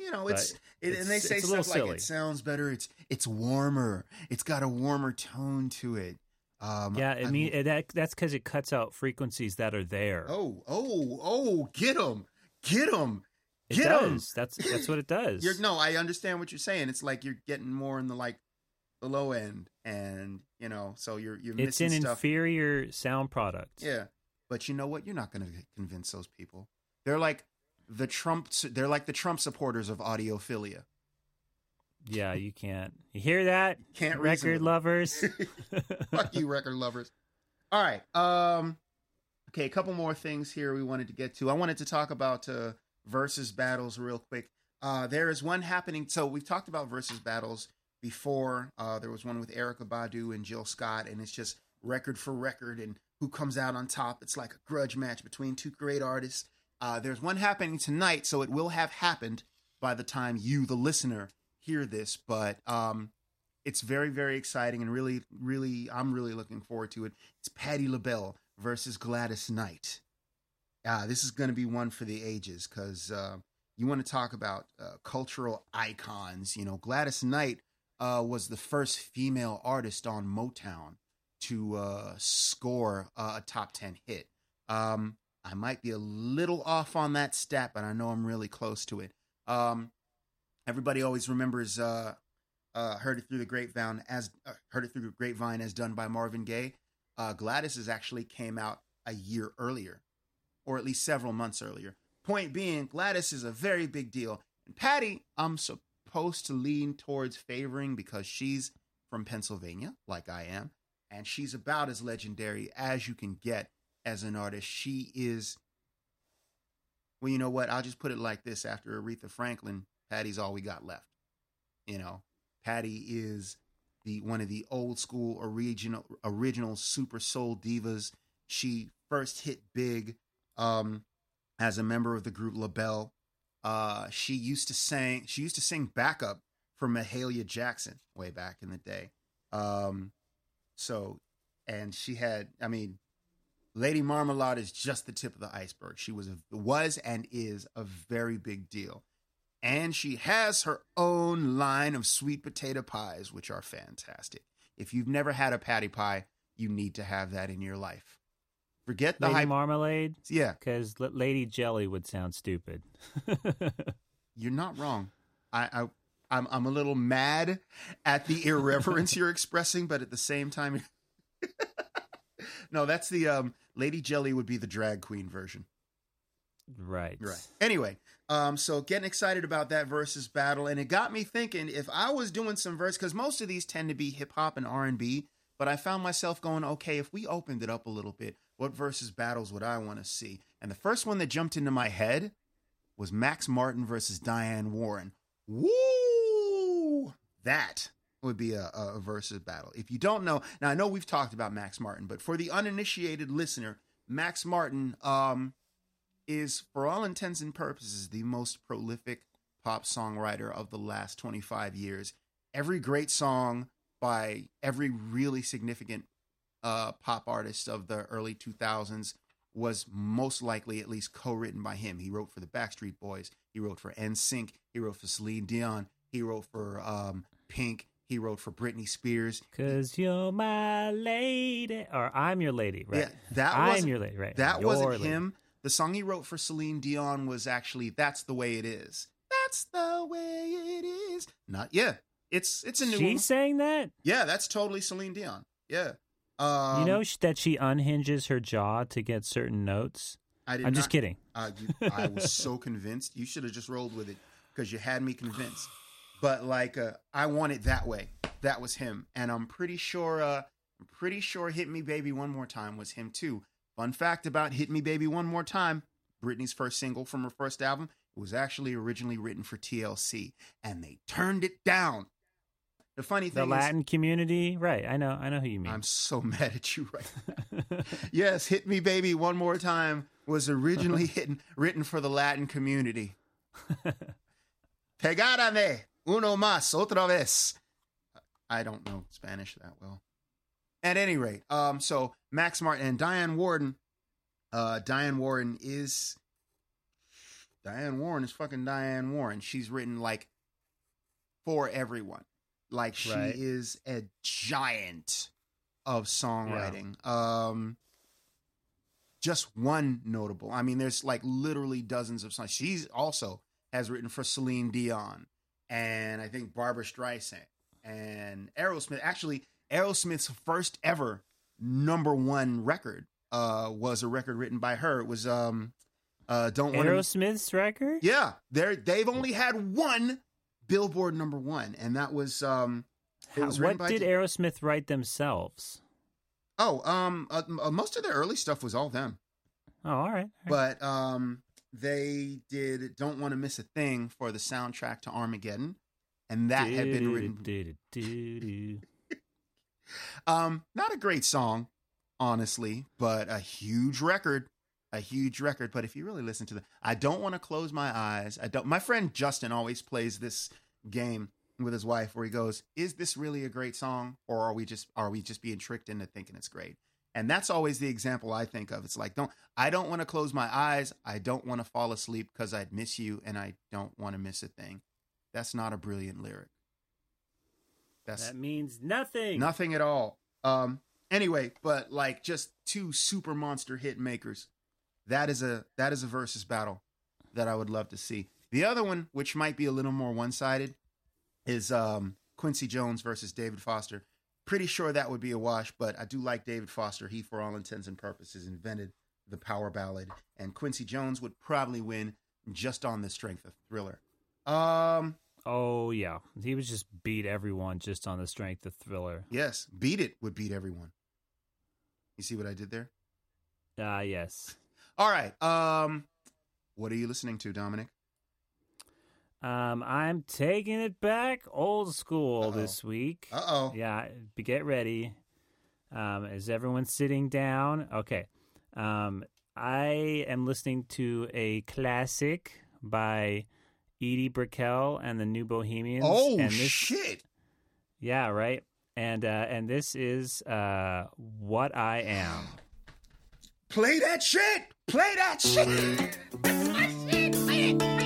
You know, it's, it, and they say it's a little stuff like silly. it sounds better. It's it's warmer. It's got a warmer tone to it. Um, Yeah, I mean that that's because it cuts out frequencies that are there. oh, oh, oh, get them, get them, get them. That's that's what it does. You're, no, I understand what you're saying. It's like you're getting more in the like the low end, and you know, so you're you're it's missing an stuff. inferior sound product. Yeah, but you know what? You're not going to convince those people. They're like the Trump. They're like the Trump supporters of audiophilia. Yeah, you can't. You hear that? Can't record lovers. *laughs* *laughs* Fuck you, record lovers. All right. Um. Okay, a couple more things here we wanted to get to. I wanted to talk about uh, versus battles real quick. Uh, there is one happening. So we've talked about versus battles before. Uh, there was one with Erykah Badu and Jill Scott, and it's just record for record and who comes out on top. It's like a grudge match between two great artists. Uh, there's one happening tonight, so it will have happened by the time you, the listener, hear this. But um, it's very, very exciting and really, really, I'm really looking forward to it. It's Patti LaBelle versus Gladys Knight. Uh, this is going to be one for the ages because uh, you want to talk about uh, cultural icons. You know, Gladys Knight uh, was the first female artist on Motown to uh, score a top 10 hit. Um, I might be a little off on that stat, but I know I'm really close to it. Um, everybody always remembers uh, uh, "Heard It Through the Grapevine" as uh, "Heard It Through the Grapevine" as done by Marvin Gaye. Uh, Gladys has actually came out a year earlier, or at least several months earlier. Point being, Gladys is a very big deal, and Patti, I'm supposed to lean towards favoring because she's from Pennsylvania, like I am, and she's about as legendary as you can get as an artist. She is. Well, you know what? I'll just put it like this: after Aretha Franklin, Patti's all we got left. You know, Patti is the one of the old school original original super soul divas. She first hit big um, as a member of the group LaBelle. Uh, she used to sing. She used to sing backup for Mahalia Jackson way back in the day. Um, so, and she had. I mean, Lady Marmalade is just the tip of the iceberg. She was was and is a very big deal. And she has her own line of sweet potato pies, which are fantastic. If you've never had a patty pie, you need to have that in your life. Forget the Lady hype. Marmalade, yeah, because Lady Jelly would sound stupid. *laughs* you're not wrong. I, I I'm I'm a little mad at the irreverence *laughs* you're expressing, but at the same time, *laughs* no, that's the um Lady Jelly would be the drag queen version. right. Right. Anyway, um, so getting excited about that versus battle, and it got me thinking if I was doing some verse, because most of these tend to be hip hop and R and B, but I found myself going, okay, if we opened it up a little bit, what versus battles would I want to see? And the first one that jumped into my head was Max Martin versus Diane Warren. Woo! That would be a, a versus battle. If you don't know, now I know we've talked about Max Martin, but for the uninitiated listener, Max Martin, um, is, for all intents and purposes, the most prolific pop songwriter of the last 25 years. Every great song by every really significant uh, pop artist of the early 2000s was most likely at least co-written by him. He wrote for the Backstreet Boys. He wrote for NSYNC. He wrote for Celine Dion. He wrote for um, Pink. He wrote for Britney Spears. Cause you're my lady, or I'm your lady, right? Yeah, that I'm your lady, right? That Your wasn't lady. him. The song he wrote for Celine Dion was actually "That's the Way It Is." That's the way it is. Not yeah. It's it's a new She one. sang that. Yeah, that's totally Celine Dion. Yeah. Um, you know that she unhinges her jaw to get certain notes. I did I'm just kidding. Uh, you, I was so *laughs* convinced. You should have just rolled with it because you had me convinced. But like, uh, I want it that way. That was him, and I'm pretty sure. Uh, I'm pretty sure "Hit Me, Baby, One More Time" was him too. Fun fact about "Hit Me, Baby, One More Time," Britney's first single from her first album, it was actually originally written for TLC, and they turned it down. The funny thing, The Latin community, right? I know, I know who you mean. I'm so *laughs* mad at you right now. *laughs* yes, "Hit Me, Baby, One More Time" was originally *laughs* hidden, written for the Latin community. Pegárame uno más otra vez. I don't know Spanish that well. At any rate, um, so Max Martin and Diane Warren. Uh, Diane Warren is Diane Warren is fucking Diane Warren. She's written like for everyone. Like she Right. is a giant of songwriting. Um just one notable. I mean, there's like literally dozens of songs. She's also has written for Celine Dion and I think Barbra Streisand and Aerosmith. Actually, Aerosmith's first ever number one record uh, was a record written by her. It was um, uh, "Don't Want to." Aerosmith's record. Yeah, they they've only had one Billboard number one, and that was um, How- was what did Aerosmith write themselves? oh um, uh, uh, most of their early stuff was all them. Oh, all right. all right. but um they did don't want to miss a thing for the soundtrack to armageddon and that had been written *laughs* um not a great song honestly but a huge record a huge record. But if you really listen to the i don't want to close my eyes i don't my friend justin always plays this game with his wife where he goes is this really a great song or are we just are we just being tricked into thinking it's great and that's always the example i think of it's like don't i don't want to close my eyes i don't want to fall asleep because i'd miss you and i don't want to miss a thing that's not a brilliant lyric that's That means nothing. Nothing at all. Um anyway, but like just two super monster hit makers. That is a that is a versus battle that I would love to see. The other one, which might be a little more one-sided, is um Quincy Jones versus David Foster. Pretty sure that would be a wash, but I do like David Foster. He, for all intents and purposes, invented the power ballad, and Quincy Jones would probably win just on the strength of Thriller. Um, Oh yeah, he was just beat everyone just on the strength of Thriller. yes, Beat It would beat everyone. You see what I did there? Ah, yes. All right. Um, what are you listening to, Dominic? Um, I'm taking it back old school Uh-oh. this week. Uh oh. Yeah, get ready. Um, is everyone sitting down? Okay. Um, I am listening to a classic by Edie Brickell and the New Bohemians. Oh and this, shit! Yeah, right. And uh, and this is uh, what I am. Play that shit. Play that shit. I'm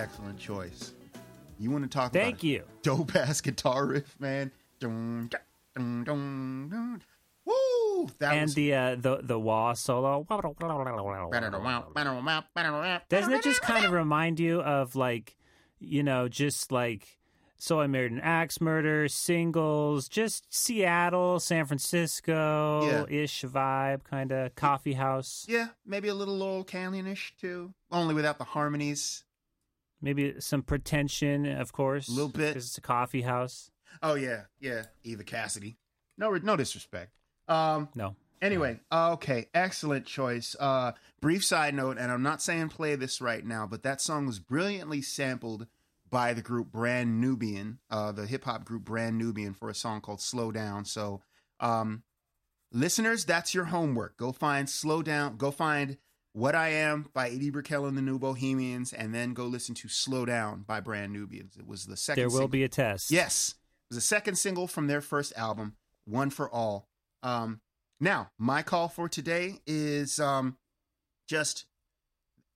excellent, choice. You want to talk Thank about you. dope ass guitar riff, man? Dun, dun, dun. Woo! That and was the uh, the the wah solo. Doesn't it just kind of remind you of like, you know, just like so I married an axe murder singles, just Seattle, San Francisco ish vibe, kind of coffee house, yeah, maybe a little Laurel Canyon-ish too, only without the harmonies. Maybe some pretension, of course, A little bit. it's a coffee house. Oh yeah, yeah, Eva Cassidy. No, no disrespect. Um, No, Anyway, okay, excellent choice. Uh, brief side note, and I'm not saying play this right now, but that song was brilliantly sampled by the group Brand Nubian, uh, the hip hop group Brand Nubian, for a song called "Slow Down." So, um, listeners, that's your homework. Go find "Slow Down." Go find "What I Am" by Eddie Brickell and the New Bohemians, and then go listen to "Slow Down" by Brand Nubians. It was the second. there will single. be a test. Yes. It was the second single from their first album, One for All. Um, now, my call for today is um, just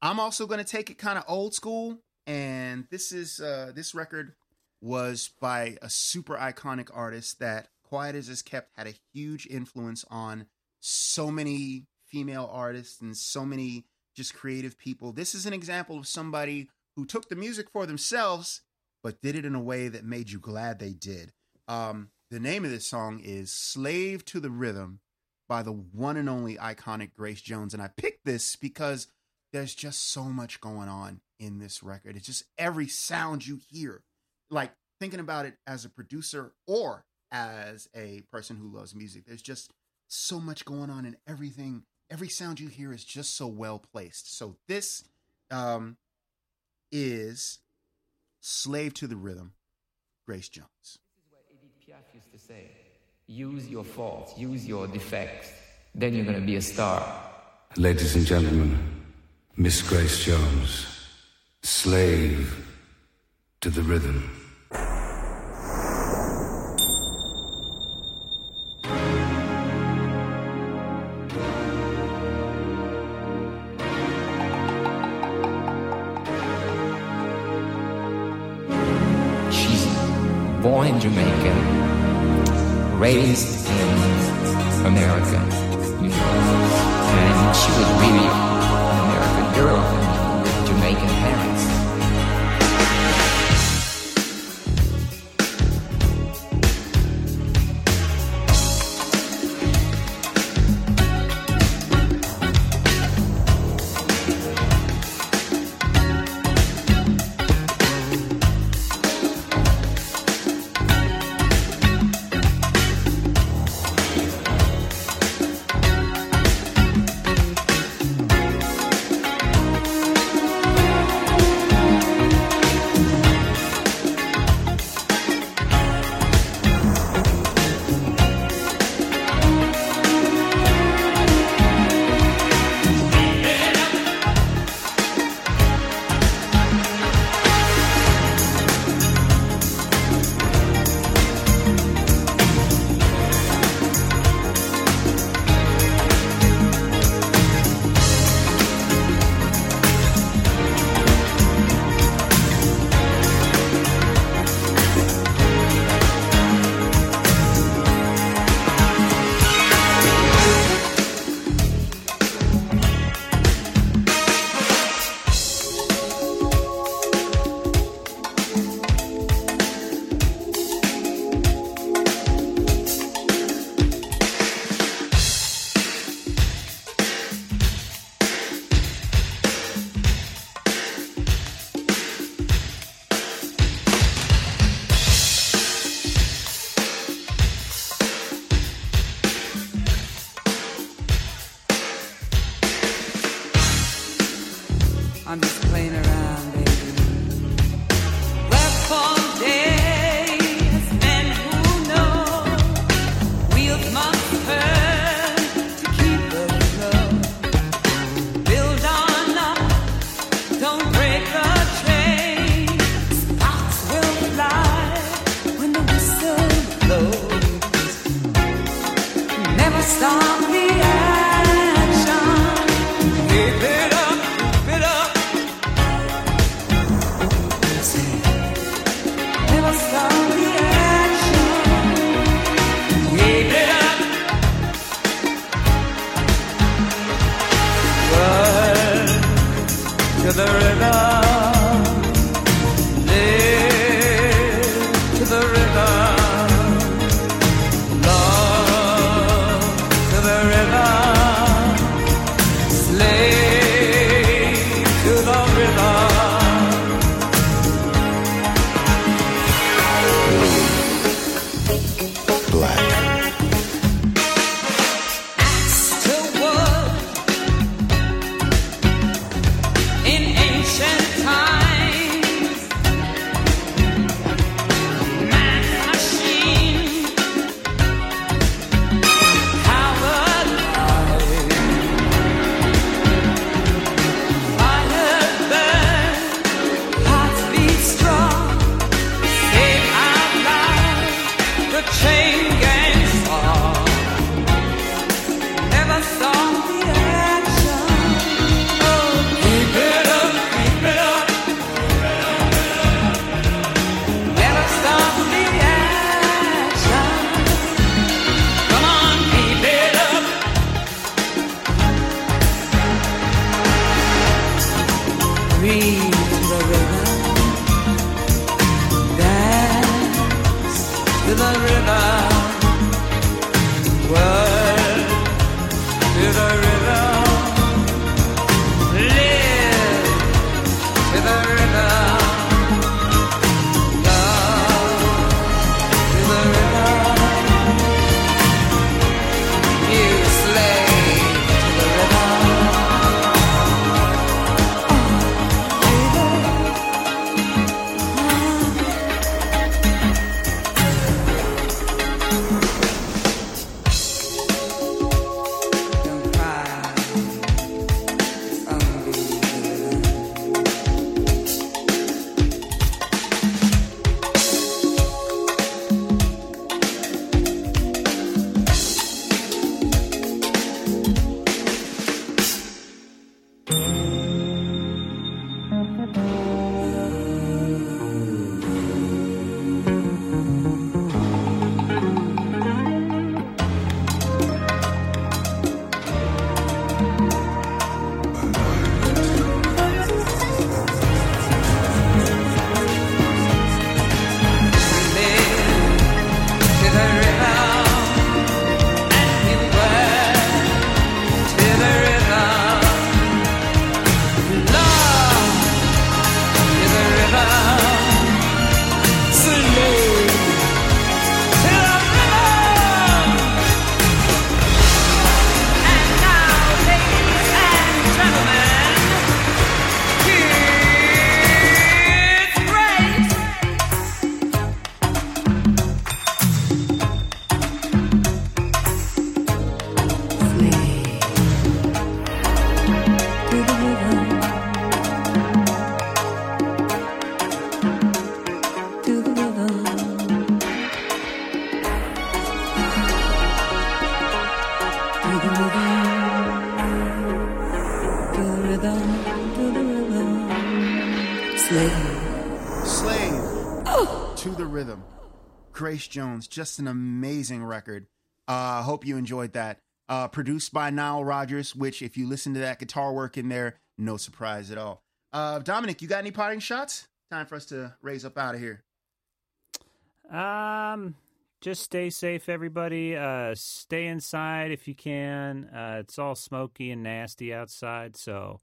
I'm also going to take it kind of old school and this is uh, this record was by a super iconic artist that Quiet as is kept had a huge influence on so many female artists and so many just creative people. This is an example of somebody who took the music for themselves but did it in a way that made you glad they did. Um, the name of this song is Slave to the Rhythm by the one and only iconic Grace Jones. And I picked this because there's just so much going on in this record. It's just every sound you hear, like thinking about it as a producer or as a person who loves music, there's just so much going on in everything. Every sound you hear is just so well placed. So this um, is Slave to the Rhythm, Grace Jones. This is what Edith Piaf used to say, use your faults, use your defects, then you're going to be a star. Ladies and gentlemen, Miss Grace Jones, slave to the rhythm. Grace Jones, just an amazing record. Uh, hope you enjoyed that. Uh, produced by Nile Rodgers, which, if you listen to that guitar work in there, no surprise at all. Uh, Dominic, you got any parting shots? Time for us to raise up out of here. Um, just stay safe, everybody. Uh, stay inside if you can. Uh, it's all smoky and nasty outside, so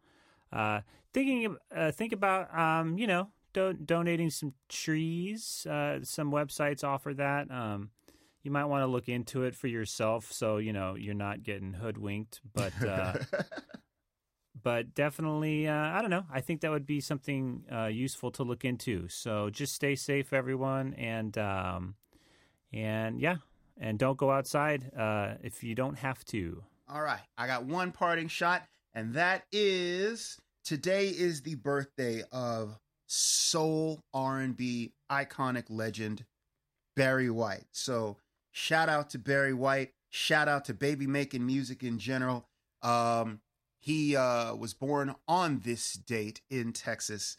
uh, thinking uh, think about um, you know, do- donating some trees. Uh, some websites offer that. Um, you might want to look into it for yourself, so you know you're not getting hoodwinked. But uh, *laughs* but definitely, uh, I don't know. I think that would be something uh, useful to look into. So just stay safe, everyone, and um, and yeah, and don't go outside uh, if you don't have to. All right, I got one parting shot, and that is today is the birthday of soul R&B iconic legend Barry White. So shout out to Barry White. Shout out to baby making music in general. Um, he uh, was born on this date in Texas,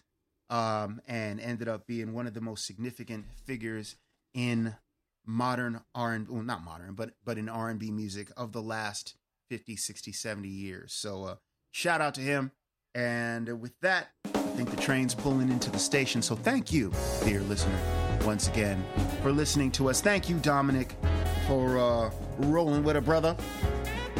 um, and ended up being one of the most significant figures in modern R&B, well, not modern, but but in R&B music of the last 50, 60, 70 years. So uh, shout out to him. And with that, I think the train's pulling into the station. So thank you, dear listener, once again for listening to us. Thank you, Dominic, for uh, rolling with a brother.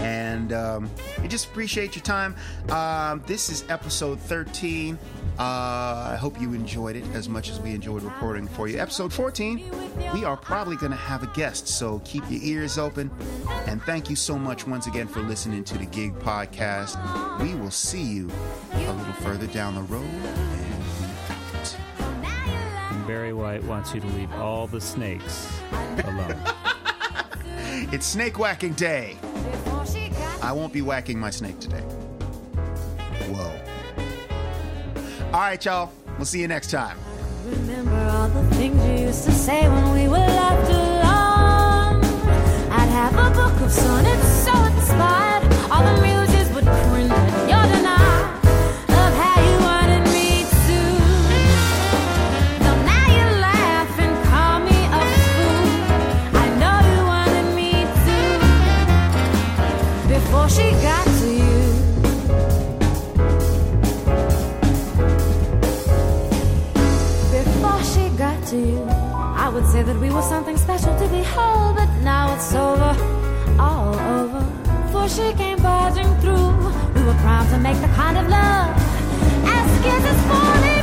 And um, we just appreciate your time. Um, this is episode 13. Uh, I hope you enjoyed it as much as we enjoyed recording for you. Episode 14, we are probably going to have a guest, so keep your ears open. And thank you so much once again for listening to the Gig Podcast. We will see you a little further down the road. And we out. And Barry White wants you to leave all the snakes alone. *laughs* It's snake whacking day. I won't be whacking my snake today. Whoa. All right, y'all. We'll see you next time. Remember all the things you used to say when we were left alone. I'd have a book of sonnets so inspired. All the muses That we were something special to behold, but now it's over, all over. For she came barging through. We were primed to make the kind of love as kids is falling